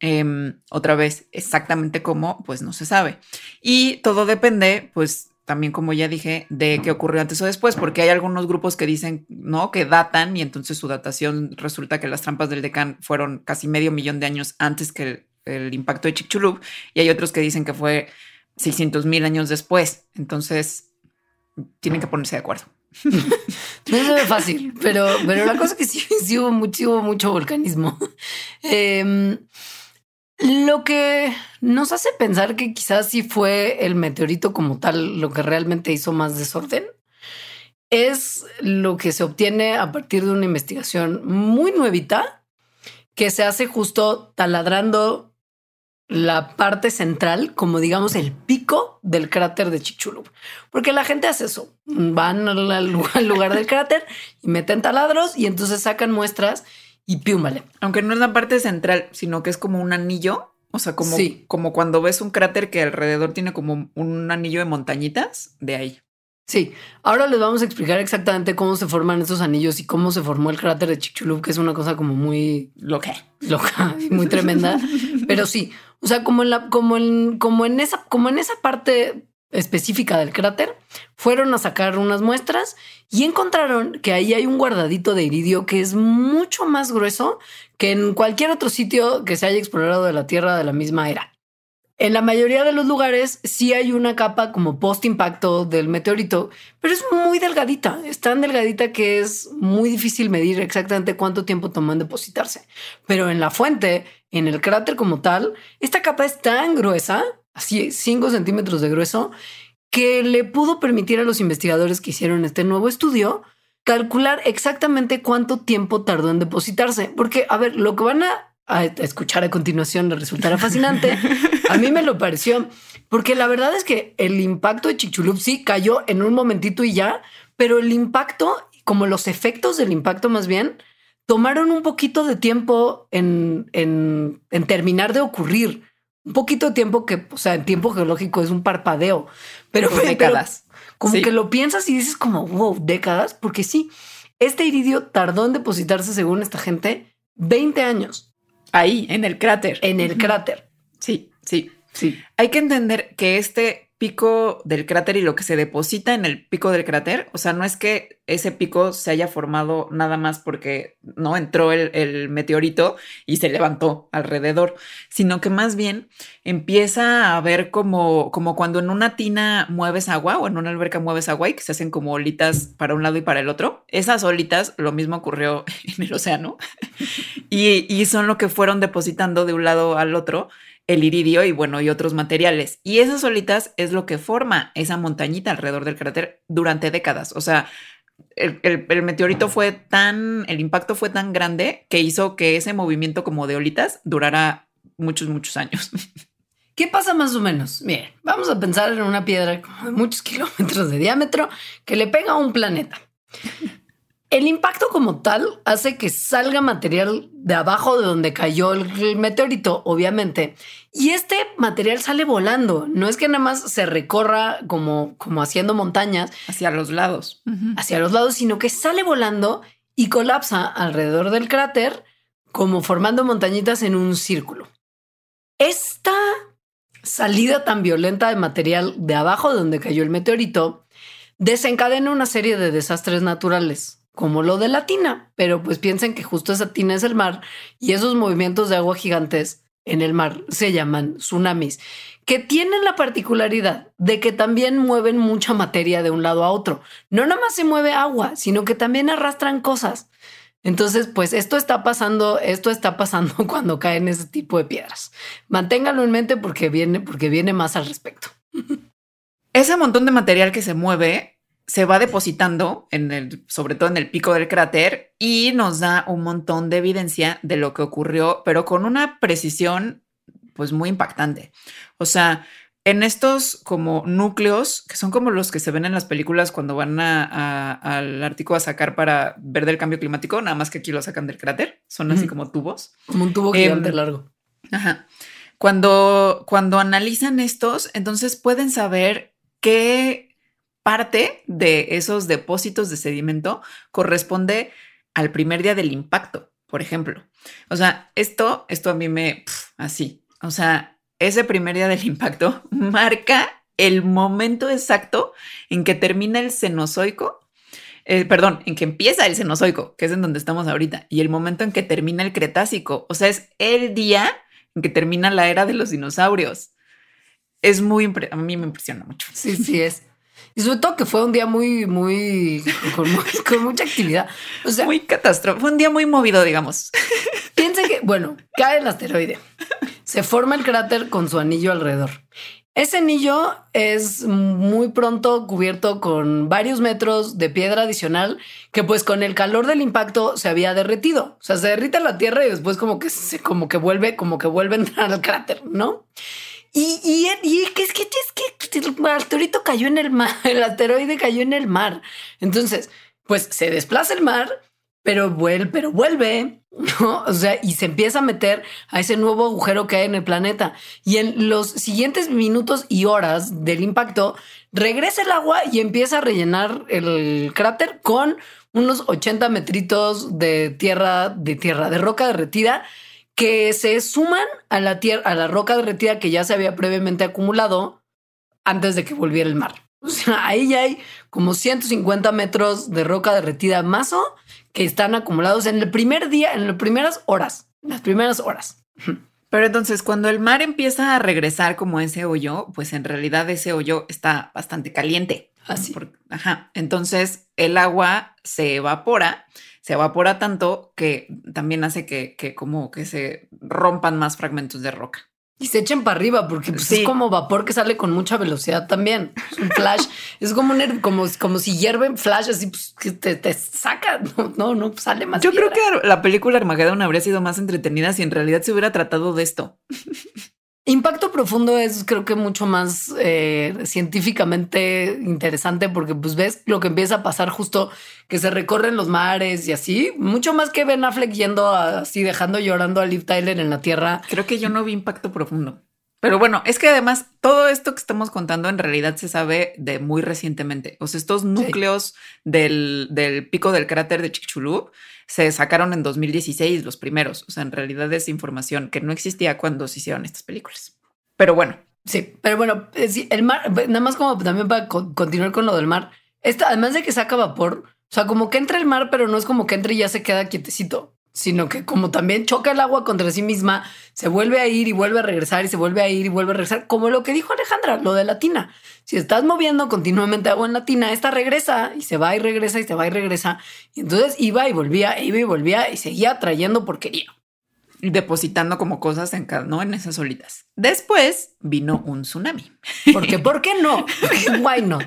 Em, otra vez, exactamente cómo, pues no se sabe. Y todo depende, pues también como ya dije, de qué ocurrió antes o después, porque hay algunos grupos que dicen, ¿no? Que datan y entonces su datación resulta que las trampas del Deccan fueron casi medio millón de años antes que el impacto de Chicxulub y hay otros que dicen que fue 600 mil años después. Entonces, tienen que ponerse de acuerdo. no es fácil, pero, pero la cosa es que sí, hubo, mucho, mucho volcanismo. Em, lo que nos hace pensar que quizás sí fue el meteorito como tal lo que realmente hizo más desorden es lo que se obtiene a partir de una investigación muy nuevita que se hace justo taladrando la parte central, como digamos el pico del cráter de Chicxulub. Porque la gente hace eso. Van al lugar, del cráter y meten taladros y entonces sacan muestras y piúmale. Aunque no es la parte central, sino que es como un anillo. O sea, como, como cuando ves un cráter que alrededor tiene como un anillo de montañitas, de ahí. Sí, ahora les vamos a explicar exactamente cómo se forman esos anillos y cómo se formó el cráter de Chicxulub, que es una cosa como muy loca, loca y muy tremenda. Pero sí, o sea, como en la, como en, como en esa, como en esa parte específica del cráter, fueron a sacar unas muestras y encontraron que ahí hay un guardadito de iridio que es mucho más grueso que en cualquier otro sitio que se haya explorado de la Tierra de la misma era. En la mayoría de los lugares sí hay una capa como post impacto del meteorito, pero es muy delgadita, es tan delgadita que es muy difícil medir exactamente cuánto tiempo tomó en depositarse. Pero en la fuente, en el cráter como tal, esta capa es tan gruesa, así 5 centímetros de grueso, que le pudo permitir a los investigadores que hicieron este nuevo estudio calcular exactamente cuánto tiempo tardó en depositarse. Porque, a ver, lo que van a escuchar a continuación le resultará fascinante. A mí me lo pareció, porque la verdad es que el impacto de Chichulup sí cayó en un momentito y ya, pero el impacto, como los efectos del impacto más bien, tomaron un poquito de tiempo en, en, en terminar de ocurrir. Un poquito de tiempo que, o sea, en tiempo geológico es un parpadeo, pero décadas. como que lo piensas y dices como, wow, décadas, porque sí, este iridio tardó en depositarse, según esta gente, 20 años. Ahí, en el cráter. En el cráter. Sí, sí, sí. Hay que entender que este pico del cráter y lo que se deposita en el pico del cráter, o sea, no es que ese pico se haya formado nada más porque no entró el, meteorito y se levantó alrededor, sino que más bien empieza a ver como, como cuando en una tina mueves agua o en una alberca mueves agua y que se hacen como olitas para un lado y para el otro. Esas olitas, lo mismo ocurrió en el océano. Y, y son lo que fueron depositando de un lado al otro el iridio y bueno, y otros materiales. Y esas olitas es lo que forma esa montañita alrededor del cráter durante décadas. O sea, el, meteorito fue tan, el impacto fue tan grande que hizo que ese movimiento como de olitas durara muchos, muchos años. ¿Qué pasa más o menos? Miren, vamos a pensar en una piedra de muchos kilómetros de diámetro que le pega a un planeta. El impacto como tal hace que salga material de abajo de donde cayó el, meteorito, obviamente. Y este material sale volando. No es que nada más se recorra como, como haciendo montañas. Hacia los lados. Hacia los lados, sino que sale volando y colapsa alrededor del cráter como formando montañitas en un círculo. Esta salida tan violenta de material de abajo de donde cayó el meteorito desencadena una serie de desastres naturales como lo de la tina, pero pues piensen que justo esa tina es el mar y esos movimientos de agua gigantes en el mar se llaman tsunamis, que tienen la particularidad de que también mueven mucha materia de un lado a otro. No nada más se mueve agua, sino que también arrastran cosas. Entonces, pues esto está pasando, esto está pasando cuando caen ese tipo de piedras. Manténgalo en mente porque viene, porque viene más al respecto. Ese montón de material que se mueve se va depositando en el, sobre todo en el pico del cráter y nos da un montón de evidencia de lo que ocurrió, pero con una precisión pues muy impactante. O sea, en estos como núcleos, que son como los que se ven en las películas cuando van al Ártico a sacar para ver del cambio climático, nada más que aquí lo sacan del cráter, son así como tubos. Como un tubo gigante em, largo. Ajá. Cuando, cuando analizan estos, entonces pueden saber qué parte de esos depósitos de sedimento corresponde al primer día del impacto, por ejemplo. O sea, esto, esto a mí me, así, o sea, ese primer día del impacto marca el momento exacto en que termina el Cenozoico, eh, perdón, en que empieza el Cenozoico, que es en donde estamos ahorita, y el momento en que termina el Cretácico. O sea, es el día en que termina la era de los dinosaurios. Es muy, a mí me impresiona mucho. Sí, sí es. Y sobre todo que fue un día muy, muy, con, mucha actividad. O sea, muy catástrofe. Fue un día muy movido, digamos. Piense que, bueno, cae el asteroide. Se forma el cráter con su anillo alrededor. Ese anillo es muy pronto cubierto con varios metros de piedra adicional que pues con el calor del impacto se había derretido. O sea, se derrita la tierra y después como que se como que vuelve, como que vuelve a entrar al cráter, ¿no? Y, y, y que es que es que el asteroide cayó en el mar, el asteroide cayó en el mar. Entonces, pues se desplaza el mar, pero vuelve, pero vuelve. O sea, y se empieza a meter a ese nuevo agujero que hay en el planeta. Y en los siguientes minutos y horas del impacto, regresa el agua y empieza a rellenar el cráter con unos 80 metritos de tierra, de tierra, de roca derretida que se suman a la tierra, a la roca derretida que ya se había previamente acumulado antes de que volviera el mar. O sea, ahí ya hay como 150 metros de roca derretida mazo que están acumulados en el primer día, en las primeras horas, las primeras horas. Pero entonces, cuando el mar empieza a regresar como ese hoyo, pues en realidad ese hoyo está bastante caliente. Así. ajá. Entonces el agua se evapora se evapora tanto que también hace que, como que se rompan más fragmentos de roca. Y se echen para arriba porque pues, es como vapor que sale con mucha velocidad también. Es un flash. es como, un, como, como si hierven flash así pues, que te, saca. No, no, sale más. Yo creo que la película Armageddon habría sido más entretenida si en realidad se hubiera tratado de esto. Impacto profundo es creo que mucho más eh, científicamente interesante porque pues ves lo que empieza a pasar justo que se recorren los mares y así, mucho más que Ben Affleck yendo así dejando llorando a Liv Tyler en la tierra. Creo que yo no vi impacto profundo. Pero bueno, es que además todo esto que estamos contando en realidad se sabe de muy recientemente. O sea, estos núcleos del, del, pico del cráter de Chicxulub se sacaron en 2016 los primeros. O sea, en realidad es información que no existía cuando se hicieron estas películas. Pero bueno. Sí, pero bueno, eh, el mar, nada más como también para continuar con lo del mar, esta, además de que saca vapor, o sea, como que entra el mar, pero no es como que entre y ya se queda quietecito sino que como también choca el agua contra sí misma, se vuelve a ir y vuelve a regresar y se vuelve a ir y vuelve a regresar, como lo que dijo Alejandra, lo de la tina. Si estás moviendo continuamente agua en la tina, esta regresa y se va y regresa y se va y regresa. Y entonces iba y volvía, iba y volvía y seguía trayendo porquería. Y depositando como cosas en, ¿no? en esas olitas. Después vino un tsunami. Porque, ¿por qué no? Why not?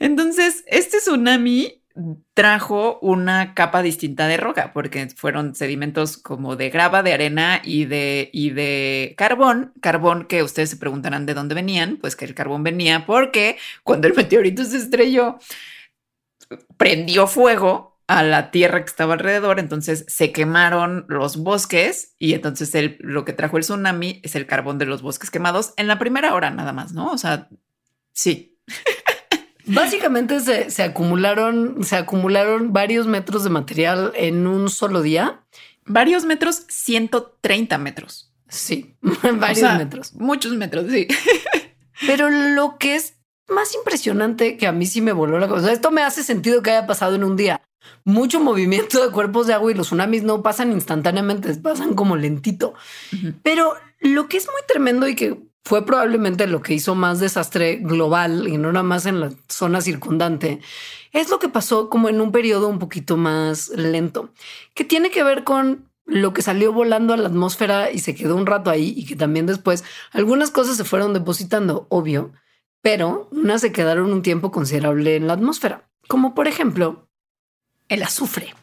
Entonces, este tsunami trajo una capa distinta de roca, porque fueron sedimentos como de grava, de arena y de, y de carbón. Carbón que ustedes se preguntarán de dónde venían, pues que el carbón venía porque cuando el meteorito se estrelló, prendió fuego a la tierra que estaba alrededor, entonces se quemaron los bosques y entonces el, lo que trajo el tsunami es el carbón de los bosques quemados en la primera hora nada más, ¿no? O sea, sí. Básicamente se, se acumularon, se acumularon varios metros de material en un solo día. Varios metros, 130 metros. Sí, varios metros. Muchos metros, sí. Pero lo que es más impresionante que a mí sí me voló la cosa. Esto me hace sentido que haya pasado en un día. Mucho movimiento de cuerpos de agua y los tsunamis no pasan instantáneamente, pasan como lentito. Pero lo que es muy tremendo y que fue probablemente lo que hizo más desastre global y no nada más en la zona circundante, es lo que pasó como en un periodo un poquito más lento, que tiene que ver con lo que salió volando a la atmósfera y se quedó un rato ahí y que también después algunas cosas se fueron depositando, obvio, pero unas se quedaron un tiempo considerable en la atmósfera, como por ejemplo el azufre.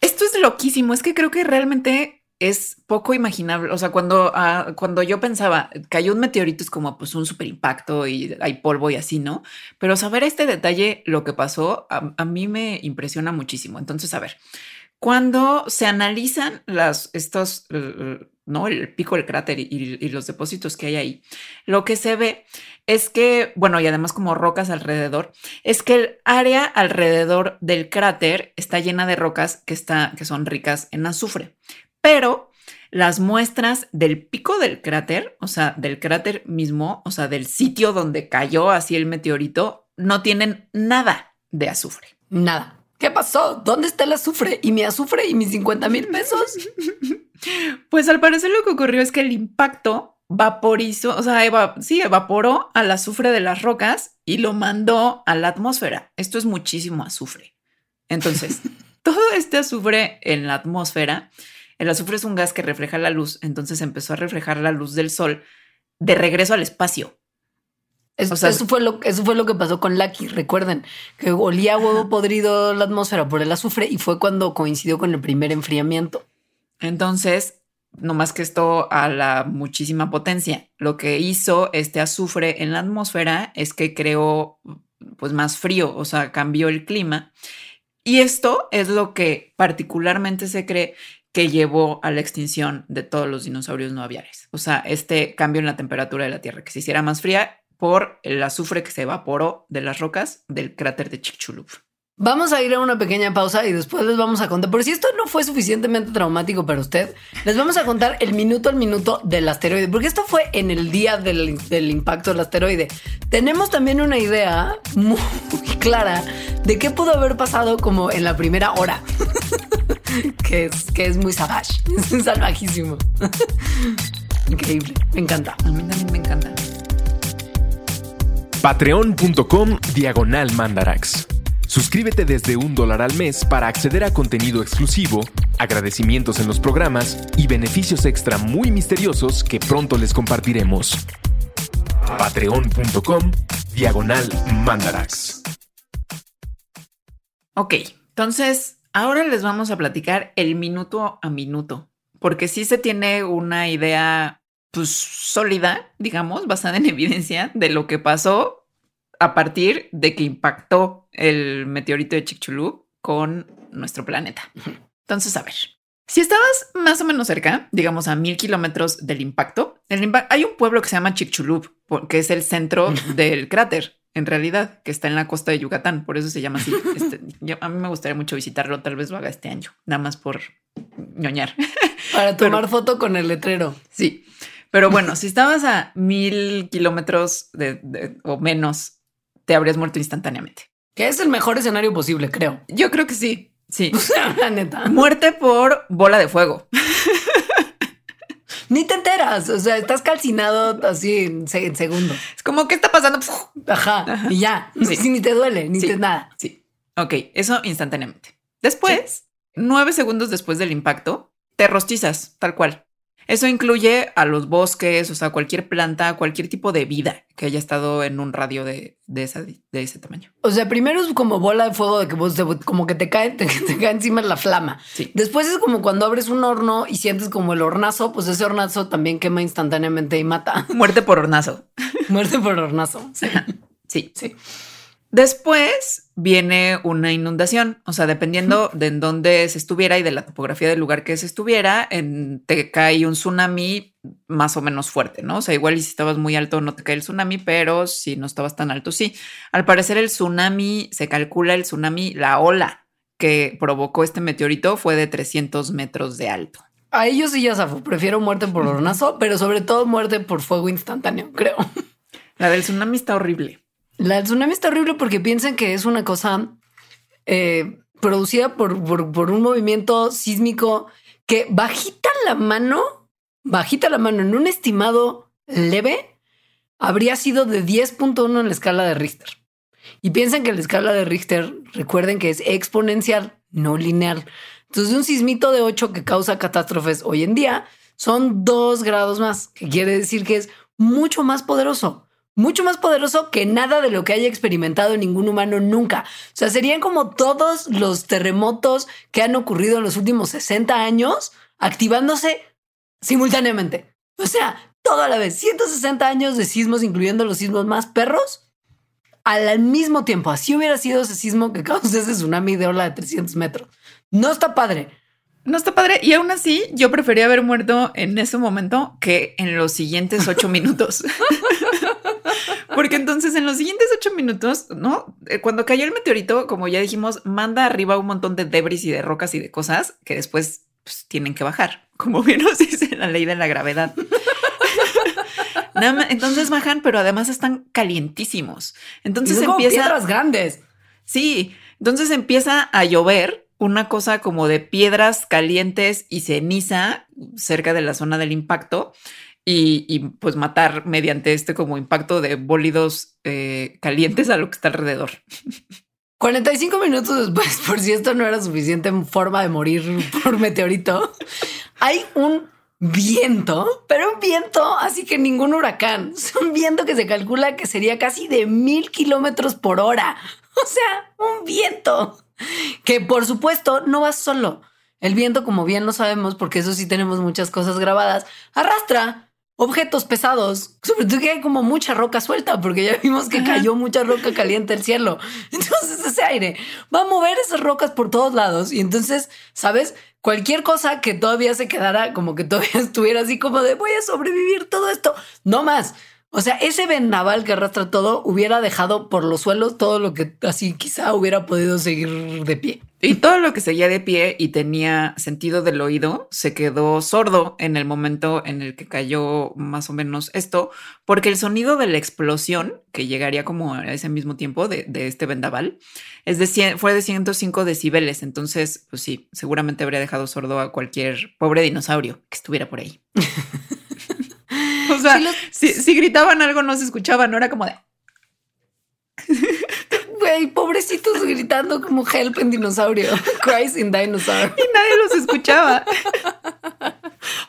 Esto es loquísimo, es que creo que realmente es poco imaginable. O sea, cuando, ah, cuando yo pensaba, cayó un meteorito es como pues un super impacto y hay polvo y así, ¿no? Pero saber este detalle, lo que pasó, a, mí me impresiona muchísimo. Entonces, a ver, cuando se analizan las, estos, ¿no? El pico del cráter y, y, los depósitos que hay ahí, lo que se ve es que, bueno, y además como rocas alrededor, es que el área alrededor del cráter está llena de rocas que, está, que son ricas en azufre pero las muestras del pico del cráter, o sea, del cráter mismo, o sea, del sitio donde cayó así el meteorito, no tienen nada de azufre. Nada. ¿Qué pasó? ¿Dónde está el azufre? ¿Y mi azufre y mis 50 mil pesos? pues al parecer lo que ocurrió es que el impacto vaporizó, o sea, sí, evaporó al azufre de las rocas y lo mandó a la atmósfera. Esto es muchísimo azufre. Entonces, todo este azufre en la atmósfera el azufre es un gas que refleja la luz, entonces empezó a reflejar la luz del sol de regreso al espacio. Eso, fue lo, eso fue lo que pasó con Lucky. Recuerden que olía huevo podrido la atmósfera por el azufre y fue cuando coincidió con el primer enfriamiento. Entonces, no más que esto a la muchísima potencia, lo que hizo este azufre en la atmósfera es que creó pues más frío, o sea, cambió el clima. Y esto es lo que particularmente se cree que llevó a la extinción de todos los dinosaurios no aviares. O sea, este cambio en la temperatura de la Tierra, que se hiciera más fría por el azufre que se evaporó de las rocas del cráter de Chicxulub. Vamos a ir a una pequeña pausa y después les vamos a contar. Por si esto no fue suficientemente traumático para usted, les vamos a contar el minuto al minuto del asteroide, porque esto fue en el día del, del impacto del asteroide. Tenemos también una idea muy clara de qué pudo haber pasado como en la primera hora. que, es, que es muy salvaje, es salvajísimo. Increíble, me encanta. A mí también me encanta. Patreon.com diagonal mandarax. Suscríbete desde un dólar al mes para acceder a contenido exclusivo, agradecimientos en los programas y beneficios extra muy misteriosos que pronto les compartiremos. Patreon.com diagonal mandarax. Ok, entonces Ahora les vamos a platicar el minuto a minuto, porque sí se tiene una idea pues sólida, digamos, basada en evidencia de lo que pasó a partir de que impactó el meteorito de Chicxulub con nuestro planeta. Entonces, a ver, si estabas más o menos cerca, digamos a mil kilómetros del impacto, hay un pueblo que se llama Chicxulub, que es el centro del cráter en realidad, que está en la costa de Yucatán, por eso se llama así. Este, a mí me gustaría mucho visitarlo, tal vez lo haga este año, nada más por ñoñar. Para tomar foto con el letrero. Sí, pero bueno, si estabas a mil kilómetros o menos, te habrías muerto instantáneamente. Que es el mejor escenario posible, creo. Yo creo que sí. Sí. la neta. Muerte por bola de fuego ni te enteras. O sea, estás calcinado así en, segundo. Es como, ¿qué está pasando? Ajá, y ya. Sí. ni te duele, ni te nada. Sí. Ok, eso instantáneamente. Después, nueve segundos después del impacto, te rostizas, tal cual. Eso incluye a los bosques, o sea, cualquier planta, cualquier tipo de vida que haya estado en un radio de, de, de ese tamaño. O sea, primero es como bola de fuego de que vos, como que te cae, te, cae encima la flama. Después es como cuando abres un horno y sientes como el hornazo, pues ese hornazo también quema instantáneamente y mata. Muerte por hornazo. Muerte por hornazo. Sí. sí. sí. Después viene una inundación, o sea, dependiendo de en dónde se estuviera y de la topografía del lugar que se estuviera, en, te cae un tsunami más o menos fuerte, ¿no? O sea, igual si estabas muy alto no te cae el tsunami, pero si no estabas tan alto, sí. Al parecer el tsunami, se calcula el tsunami, la ola que provocó este meteorito fue de 300 metros de alto. A ellos sí ya zafo. Prefiero muerte por hornazo, pero sobre todo muerte por fuego instantáneo, creo. La del tsunami está horrible. La tsunami está horrible porque piensan que es una cosa eh, producida por, por, un movimiento sísmico que bajita la mano, bajita la mano en un estimado leve, habría sido de 10.1 en la escala de Richter. Y piensan que la escala de Richter, recuerden que es exponencial, no lineal. Entonces, un sismito de 8 que causa catástrofes hoy en día son 2 grados más, que quiere decir que es mucho más poderoso mucho más poderoso que nada de lo que haya experimentado ningún humano nunca. O sea, serían como todos los terremotos que han ocurrido en los últimos 60 años activándose simultáneamente. O sea, todo a la vez. 160 años de sismos, incluyendo los sismos más perros, al mismo tiempo. Así hubiera sido ese sismo que causó ese tsunami de ola de 300 metros. No está padre. No está padre. Y aún así, yo prefería haber muerto en ese momento que en los siguientes ocho minutos. Porque entonces en los siguientes ocho minutos, ¿no? Eh, cuando cayó el meteorito, como ya dijimos, manda arriba un montón de debris y de rocas y de cosas que después pues, tienen que bajar, como bien nos dice la ley de la gravedad. entonces bajan, pero además están calientísimos. Entonces empieza. piedras grandes. Sí, entonces empieza a llover una cosa como de piedras calientes y ceniza cerca de la zona del impacto y, pues matar mediante este como impacto de bólidos eh, calientes a lo que está alrededor. 45 minutos después, por si esto no era suficiente en forma de morir por meteorito, hay un viento, pero un viento así que ningún huracán. Un viento que se calcula que sería casi de mil kilómetros por hora. O sea, un viento que por supuesto no va solo. El viento, como bien lo sabemos, porque eso sí tenemos muchas cosas grabadas, arrastra objetos pesados, sobre todo que hay como mucha roca suelta, porque ya vimos que cayó mucha roca caliente del cielo. Entonces ese aire va a mover esas rocas por todos lados y entonces, ¿sabes? Cualquier cosa que todavía se quedara como que todavía estuviera así como de voy a sobrevivir todo esto, no más. O sea, ese vendaval que arrastra todo hubiera dejado por los suelos todo lo que así quizá hubiera podido seguir de pie. Y todo lo que seguía de pie y tenía sentido del oído se quedó sordo en el momento en el que cayó más o menos esto, porque el sonido de la explosión, que llegaría como a ese mismo tiempo de, este vendaval, es de fue de 105 decibeles. Entonces, pues sí, seguramente habría dejado sordo a cualquier pobre dinosaurio que estuviera por ahí. O sea, si, gritaban algo no se escuchaba, no era como de. Güey, pobrecitos gritando como help en dinosaurio. Christ in dinosaur. Y nadie los escuchaba.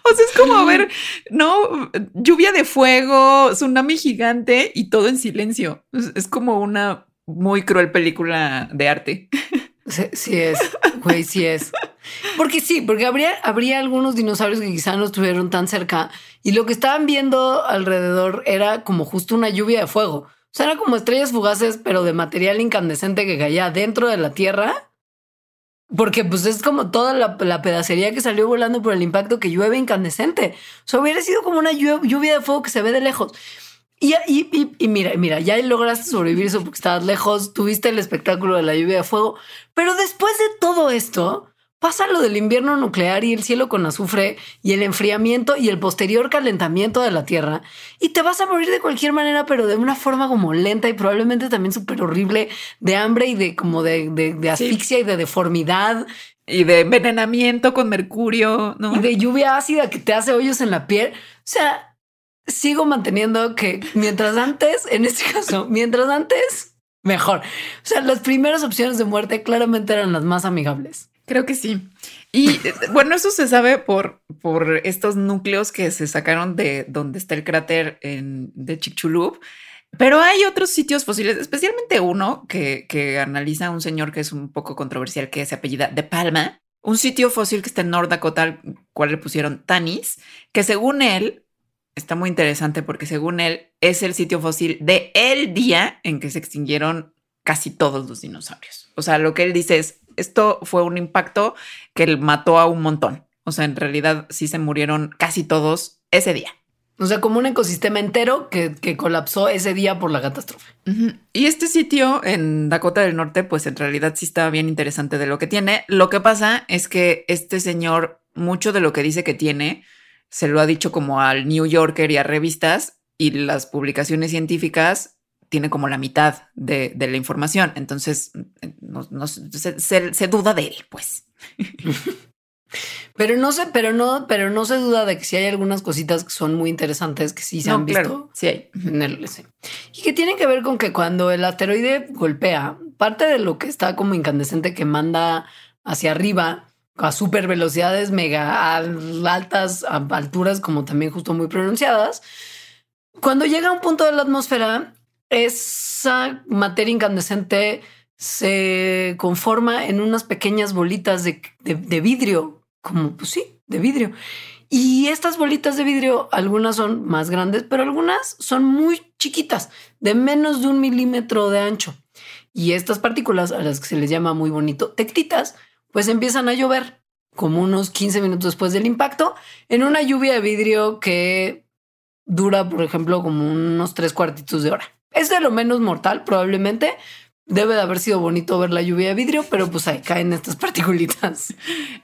O sea, es como ver, ¿no? Lluvia de fuego, tsunami gigante y todo en silencio. Es, como una muy cruel película de arte. Sí, es, güey, sí es. Porque sí, porque habría, habría algunos dinosaurios que quizá no estuvieron tan cerca y lo que estaban viendo alrededor era como justo una lluvia de fuego. O sea, era como estrellas fugaces, pero de material incandescente que caía dentro de la Tierra. Porque pues es como toda la, pedacería que salió volando por el impacto que llueve incandescente. O sea, hubiera sido como una lluvia de fuego que se ve de lejos. Y, y, mira, mira, ya lograste sobrevivir eso porque estabas lejos, tuviste el espectáculo de la lluvia de fuego, pero después de todo esto, pasa lo del invierno nuclear y el cielo con azufre y el enfriamiento y el posterior calentamiento de la Tierra y te vas a morir de cualquier manera, pero de una forma como lenta y probablemente también súper horrible de hambre y de como de, de, asfixia y de deformidad. Y de envenenamiento con mercurio, ¿no? Y de lluvia ácida que te hace hoyos en la piel. O sea, sigo manteniendo que mientras antes, en este caso, mientras antes, mejor. O sea, las primeras opciones de muerte claramente eran las más amigables. Creo que sí. Y eh, bueno, eso se sabe por, por estos núcleos que se sacaron de donde está el cráter de Chicxulub. Pero hay otros sitios fósiles, especialmente uno que, que analiza un señor que es un poco controversial, que se apellida De Palma, un sitio fósil que está en North Dakota, al cual le pusieron Tanis, que según él está muy interesante porque según él es el sitio fósil de el día en que se extinguieron casi todos los dinosaurios. O sea, lo que él dice es, esto fue un impacto que mató a un montón. O sea, en realidad sí se murieron casi todos ese día. O sea, como un ecosistema entero que, colapsó ese día por la catástrofe. Y este sitio en Dakota del Norte, pues en realidad sí está bien interesante de lo que tiene. Lo que pasa es que este señor, mucho de lo que dice que tiene, se lo ha dicho como al New Yorker y a revistas y las publicaciones científicas tiene como la mitad de, la información. Entonces, no, se, duda de él, pues. Pero no sé, pero no, pero no se duda de que si hay algunas cositas que son muy interesantes que sí se han visto. sí hay. En el, Y que tienen que ver con que cuando el asteroide golpea, parte de lo que está como incandescente que manda hacia arriba a super velocidades mega altas, a alturas como también justo muy pronunciadas, cuando llega a un punto de la atmósfera, esa materia incandescente se conforma en unas pequeñas bolitas de, vidrio, como pues sí, de vidrio. Y estas bolitas de vidrio, algunas son más grandes, pero algunas son muy chiquitas, de menos de un milímetro de ancho. Y estas partículas, a las que se les llama muy bonito tectitas, pues empiezan a llover como unos 15 minutos después del impacto, en una lluvia de vidrio que dura, por ejemplo, como unos tres cuartitos de hora. Es de lo menos mortal, probablemente. Debe de haber sido bonito ver la lluvia de vidrio, pero pues ahí caen estas particulitas.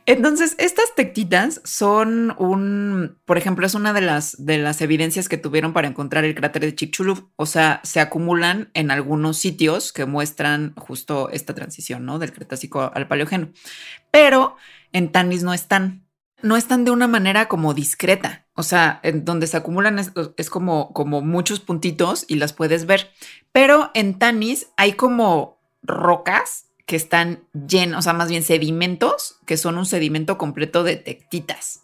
Entonces, estas tectitas son un, por ejemplo, es una de las, de las evidencias que tuvieron para encontrar el cráter de Chicxulub. O sea, se acumulan en algunos sitios que muestran justo esta transición, ¿no? Del Cretácico al Paleógeno. Pero en Tanis no están no están de una manera como discreta. O sea, en donde se acumulan es, como, como muchos puntitos y las puedes ver. Pero en Tanis hay como rocas que están llenas, o sea, más bien sedimentos, que son un sedimento completo de tectitas.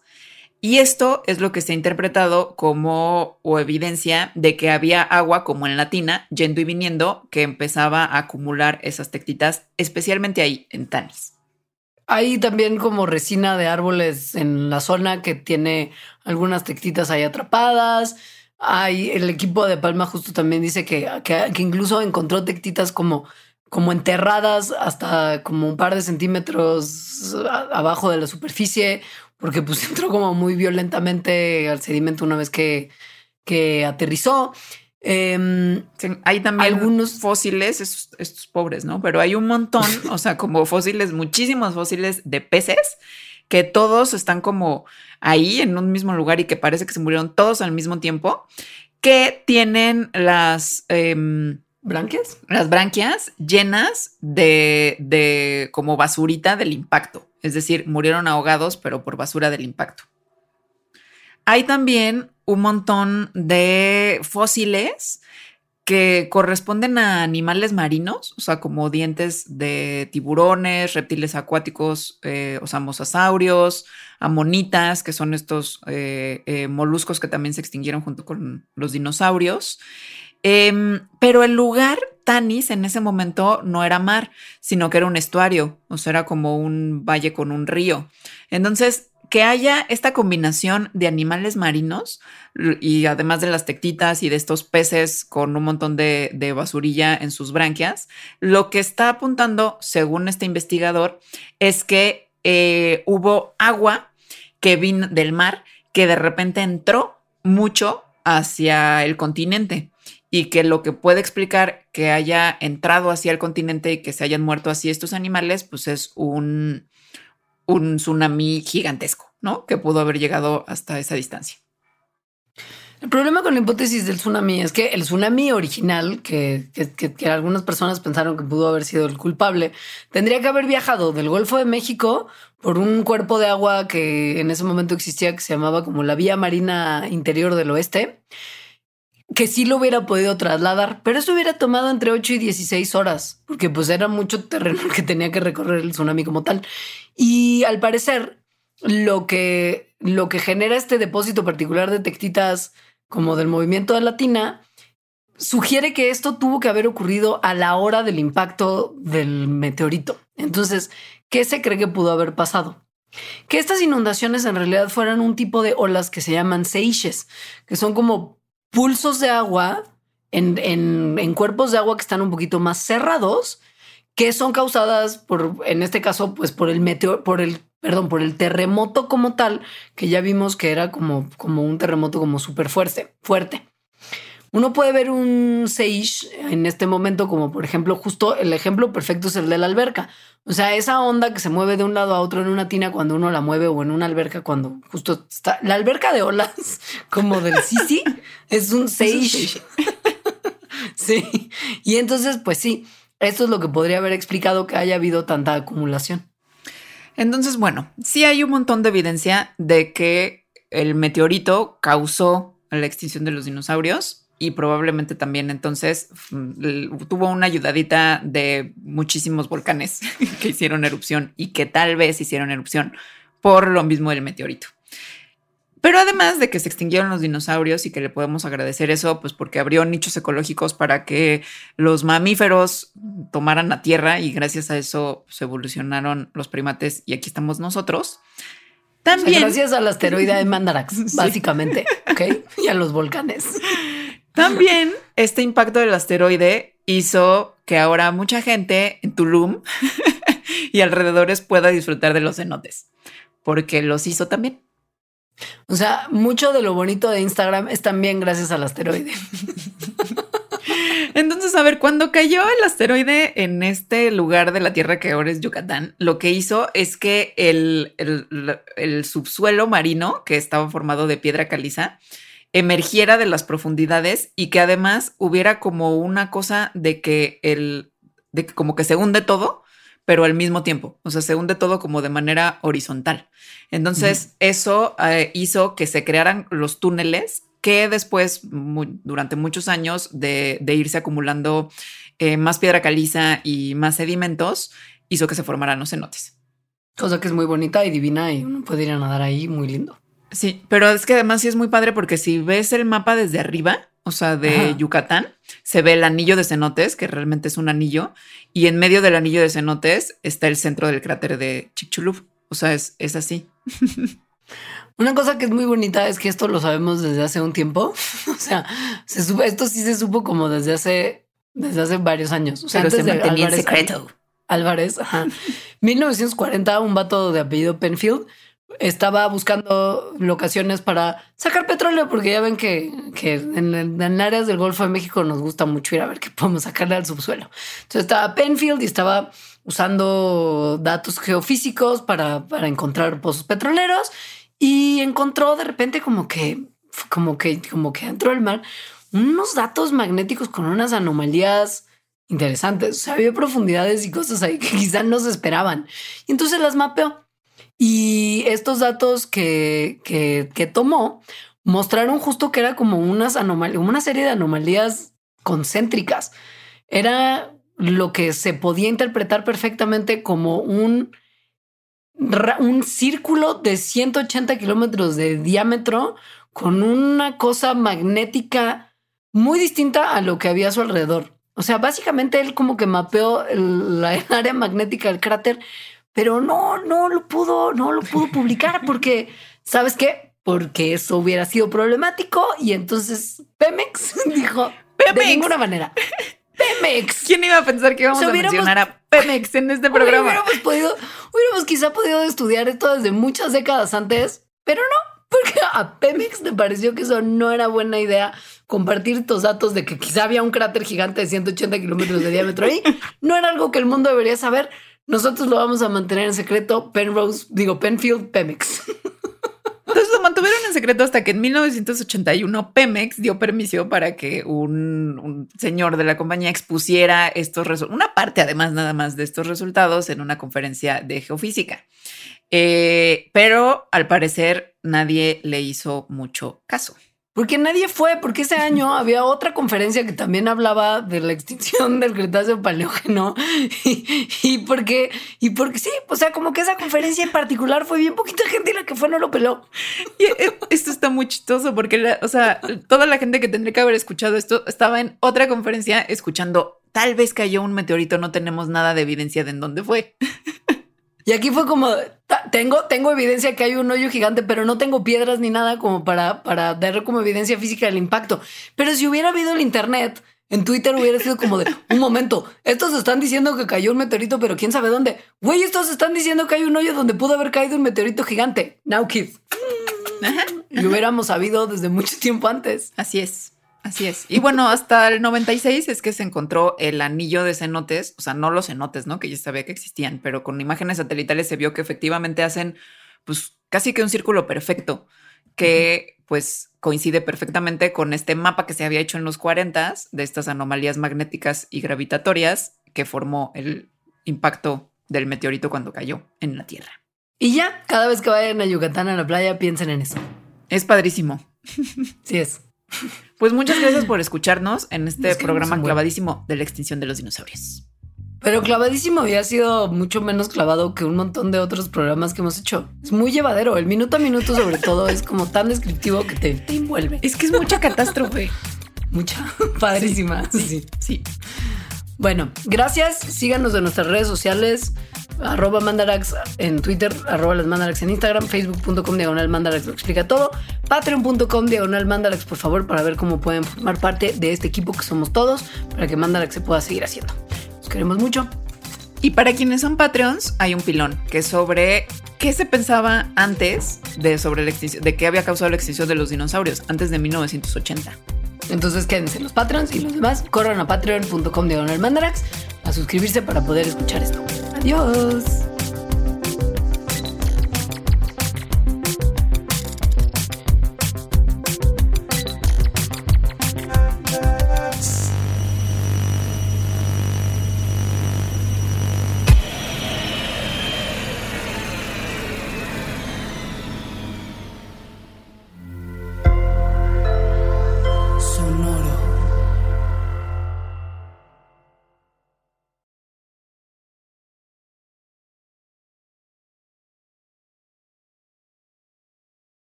Y esto es lo que se ha interpretado como o evidencia de que había agua, como en Latina, yendo y viniendo, que empezaba a acumular esas tectitas, especialmente ahí en Tanis. Hay también como resina de árboles en la zona que tiene algunas tectitas ahí atrapadas. Hay el equipo de Palma justo también dice que, que, incluso encontró tectitas como, como enterradas hasta como un par de centímetros abajo de la superficie, porque pues entró como muy violentamente al sedimento una vez que, que aterrizó. Em, hay también algunos fósiles, estos, pobres, ¿no? Pero hay un montón, o sea, como fósiles, muchísimos fósiles de peces que todos están como ahí en un mismo lugar y que parece que se murieron todos al mismo tiempo, que tienen las... Em, ¿Branquias? Las branquias llenas de, de como basurita del impacto. Es decir, murieron ahogados, pero por basura del impacto. Hay también un montón de fósiles que corresponden a animales marinos, o sea, como dientes de tiburones, reptiles acuáticos, eh, o sea, mosasaurios, amonitas, que son estos eh, eh, moluscos que también se extinguieron junto con los dinosaurios. Em, pero el lugar Tanis en ese momento no era mar, sino que era un estuario, o sea, era como un valle con un río. Entonces, que haya esta combinación de animales marinos y además de las tectitas y de estos peces con un montón de, basurilla en sus branquias, lo que está apuntando, según este investigador, es que eh, hubo agua que vino del mar que de repente entró mucho hacia el continente y que lo que puede explicar que haya entrado hacia el continente y que se hayan muerto así estos animales, pues es un, un tsunami gigantesco, ¿no? Que pudo haber llegado hasta esa distancia. El problema con la hipótesis del tsunami es que el tsunami original, que, algunas personas pensaron que pudo haber sido el culpable, tendría que haber viajado del Golfo de México por un cuerpo de agua que en ese momento existía, que se llamaba como la Vía Marina Interior del Oeste, que sí lo hubiera podido trasladar, pero eso hubiera tomado entre 8 y 16 horas, porque pues era mucho terreno que tenía que recorrer el tsunami como tal. Y al parecer, lo que, lo que genera este depósito particular de tectitas como del movimiento de Latina sugiere que esto tuvo que haber ocurrido a la hora del impacto del meteorito. Entonces, ¿qué se cree que pudo haber pasado? Que estas inundaciones en realidad fueran un tipo de olas que se llaman seiches, que son como pulsos de agua en, en, cuerpos de agua que están un poquito más cerrados, que son causadas por, en este caso, pues por el meteor, por el, perdón, por el terremoto como tal, que ya vimos que era como, como un terremoto como súper fuerte, fuerte. Uno puede ver un Seish en este momento, como por ejemplo, justo el ejemplo perfecto es el de la alberca. O sea, esa onda que se mueve de un lado a otro en una tina cuando uno la mueve o en una alberca cuando justo está. La alberca de olas, como del Sisi, es un Seish. sí. Y entonces, pues sí, esto es lo que podría haber explicado que haya habido tanta acumulación. Entonces, bueno, sí hay un montón de evidencia de que el meteorito causó la extinción de los dinosaurios y probablemente también entonces mm, tuvo una ayudadita de muchísimos volcanes que hicieron erupción y que tal vez hicieron erupción por lo mismo del meteorito. Pero además de que se extinguieron los dinosaurios y que le podemos agradecer eso, pues porque abrió nichos ecológicos para que los mamíferos tomaran la tierra y gracias a eso se evolucionaron los primates y aquí estamos nosotros. También. gracias al asteroide de Mandarax, básicamente, ¿ok? Y a los volcanes. También este impacto del asteroide hizo que ahora mucha gente en Tulum y alrededores pueda disfrutar de los cenotes, porque los hizo también. O sea, mucho de lo bonito de Instagram es también gracias al asteroide. Entonces, a ver, cuando cayó el asteroide en este lugar de la Tierra que ahora es Yucatán, lo que hizo es que el, el subsuelo marino, que estaba formado de piedra caliza, emergiera de las profundidades y que además hubiera como una cosa de que el, de que como que se hunde todo, pero al mismo tiempo, o sea, se hunde todo como de manera horizontal. Entonces, eso eh, hizo que se crearan los túneles que después, durante muchos años de, irse acumulando eh, más piedra caliza y más sedimentos, hizo que se formaran los cenotes. Cosa que es muy bonita y divina y uno puede ir a nadar ahí muy lindo. Sí, pero es que además sí es muy padre porque si ves el mapa desde arriba, o sea, de Yucatán, se ve el anillo de cenotes, que realmente es un anillo, y en medio del anillo de cenotes está el centro del cráter de Chicxulub. O sea, es, es así. Una cosa que es muy bonita es que esto lo sabemos desde hace un tiempo. o sea, se esto sí se supo como desde hace, desde hace varios años. O sea, antes de Álvarez, secreto. Álvarez, ajá. 1940, un vato de apellido Penfield estaba buscando locaciones para sacar petróleo, porque ya ven que, en, áreas del Golfo de México nos gusta mucho ir a ver qué podemos sacarle al subsuelo. Entonces estaba Penfield y estaba usando datos geofísicos para, encontrar pozos petroleros y encontró de repente como que, como que, como que entró el mar unos datos magnéticos con unas anomalías interesantes. O sea, había profundidades y cosas ahí que quizás no se esperaban. Y entonces las mapeó y estos datos que, que, tomó mostraron justo que era como unas anomalías, una serie de anomalías concéntricas. Era lo que se podía interpretar perfectamente como un, un círculo de 180 kilómetros de diámetro con una cosa magnética muy distinta a lo que había a su alrededor. O sea, básicamente él como que mapeó la área magnética del cráter pero no, no lo pudo, no lo pudo publicar porque, ¿sabes qué? Porque eso hubiera sido problemático y entonces Pemex dijo, Pemex. de ninguna manera. Pemex. ¿Quién iba a pensar que íbamos a mencionar a Pemex en este programa? Hubiéramos podido, hubiéramos quizá podido estudiar esto desde muchas décadas antes, pero no, porque a Pemex le pareció que eso no era buena idea compartir estos datos de que quizá había un cráter gigante de 180 kilómetros de diámetro ahí. No era algo que el mundo debería saber. Nosotros lo vamos a mantener en secreto. Penrose, digo, Penfield, Pemex. Entonces lo mantuvieron en secreto hasta que en 1981 Pemex dio permiso para que un, señor de la compañía expusiera estos resultados, una parte además nada más de estos resultados en una conferencia de geofísica. Eh, pero al parecer nadie le hizo mucho caso. Porque nadie fue, porque ese año había otra conferencia que también hablaba de la extinción del Cretáceo Paleógeno y, porque, y porque sí, o sea, como que esa conferencia en particular fue bien poquita gente y la que fue no lo peló. Y eh, esto está muy chistoso porque, o sea, toda la gente que tendría que haber escuchado esto estaba en otra conferencia escuchando, tal vez cayó un meteorito, no tenemos nada de evidencia de en dónde fue. Y aquí fue como, tengo, tengo evidencia que hay un hoyo gigante, pero no tengo piedras ni nada como para, para dar como evidencia física del impacto. Pero si hubiera habido el internet, en Twitter hubiera sido como de un momento. Estos están diciendo que cayó un meteorito, pero quién sabe dónde. Güey, estos están diciendo que hay un hoyo donde pudo haber caído un meteorito gigante. Now, kids. Lo hubiéramos sabido desde mucho tiempo antes. Así es. Así es. Y bueno, hasta el 96 es que se encontró el anillo de cenotes, o sea, no los cenotes, ¿no? Que ya sabía que existían, pero con imágenes satelitales se vio que efectivamente hacen, pues, casi que un círculo perfecto, que pues coincide perfectamente con este mapa que se había hecho en los 40 de estas anomalías magnéticas y gravitatorias que formó el impacto del meteorito cuando cayó en la Tierra. Y ya, cada vez que vayan a Yucatán a la playa, piensen en eso. Es padrísimo. Sí es. Pues muchas gracias por escucharnos en este programa clavadísimo de la extinción de los dinosaurios. Pero clavadísimo había sido mucho menos clavado que un montón de otros programas que hemos hecho. Es muy llevadero. El minuto a minuto, sobre todo, es como tan descriptivo que te, envuelve. Es que es mucha catástrofe. Mucha. Padrísima. Sí, sí. Bueno, gracias. Síganos en nuestras redes sociales arroba mandarax en Twitter, arroba las mandarax en Instagram, facebook.com diagonal mandarax lo explica todo, patreon.com diagonal mandarax por favor para ver cómo pueden formar parte de este equipo que somos todos para que mandarax se pueda seguir haciendo. Los queremos mucho. Y para quienes son Patreons, hay un pilón que es sobre qué se pensaba antes de sobre la extinción, de qué había causado la extinción de los dinosaurios antes de 1980. Entonces quédense los Patreons y los demás corran a patreon.com diagonal mandarax a suscribirse para poder escuchar esto. Adiós.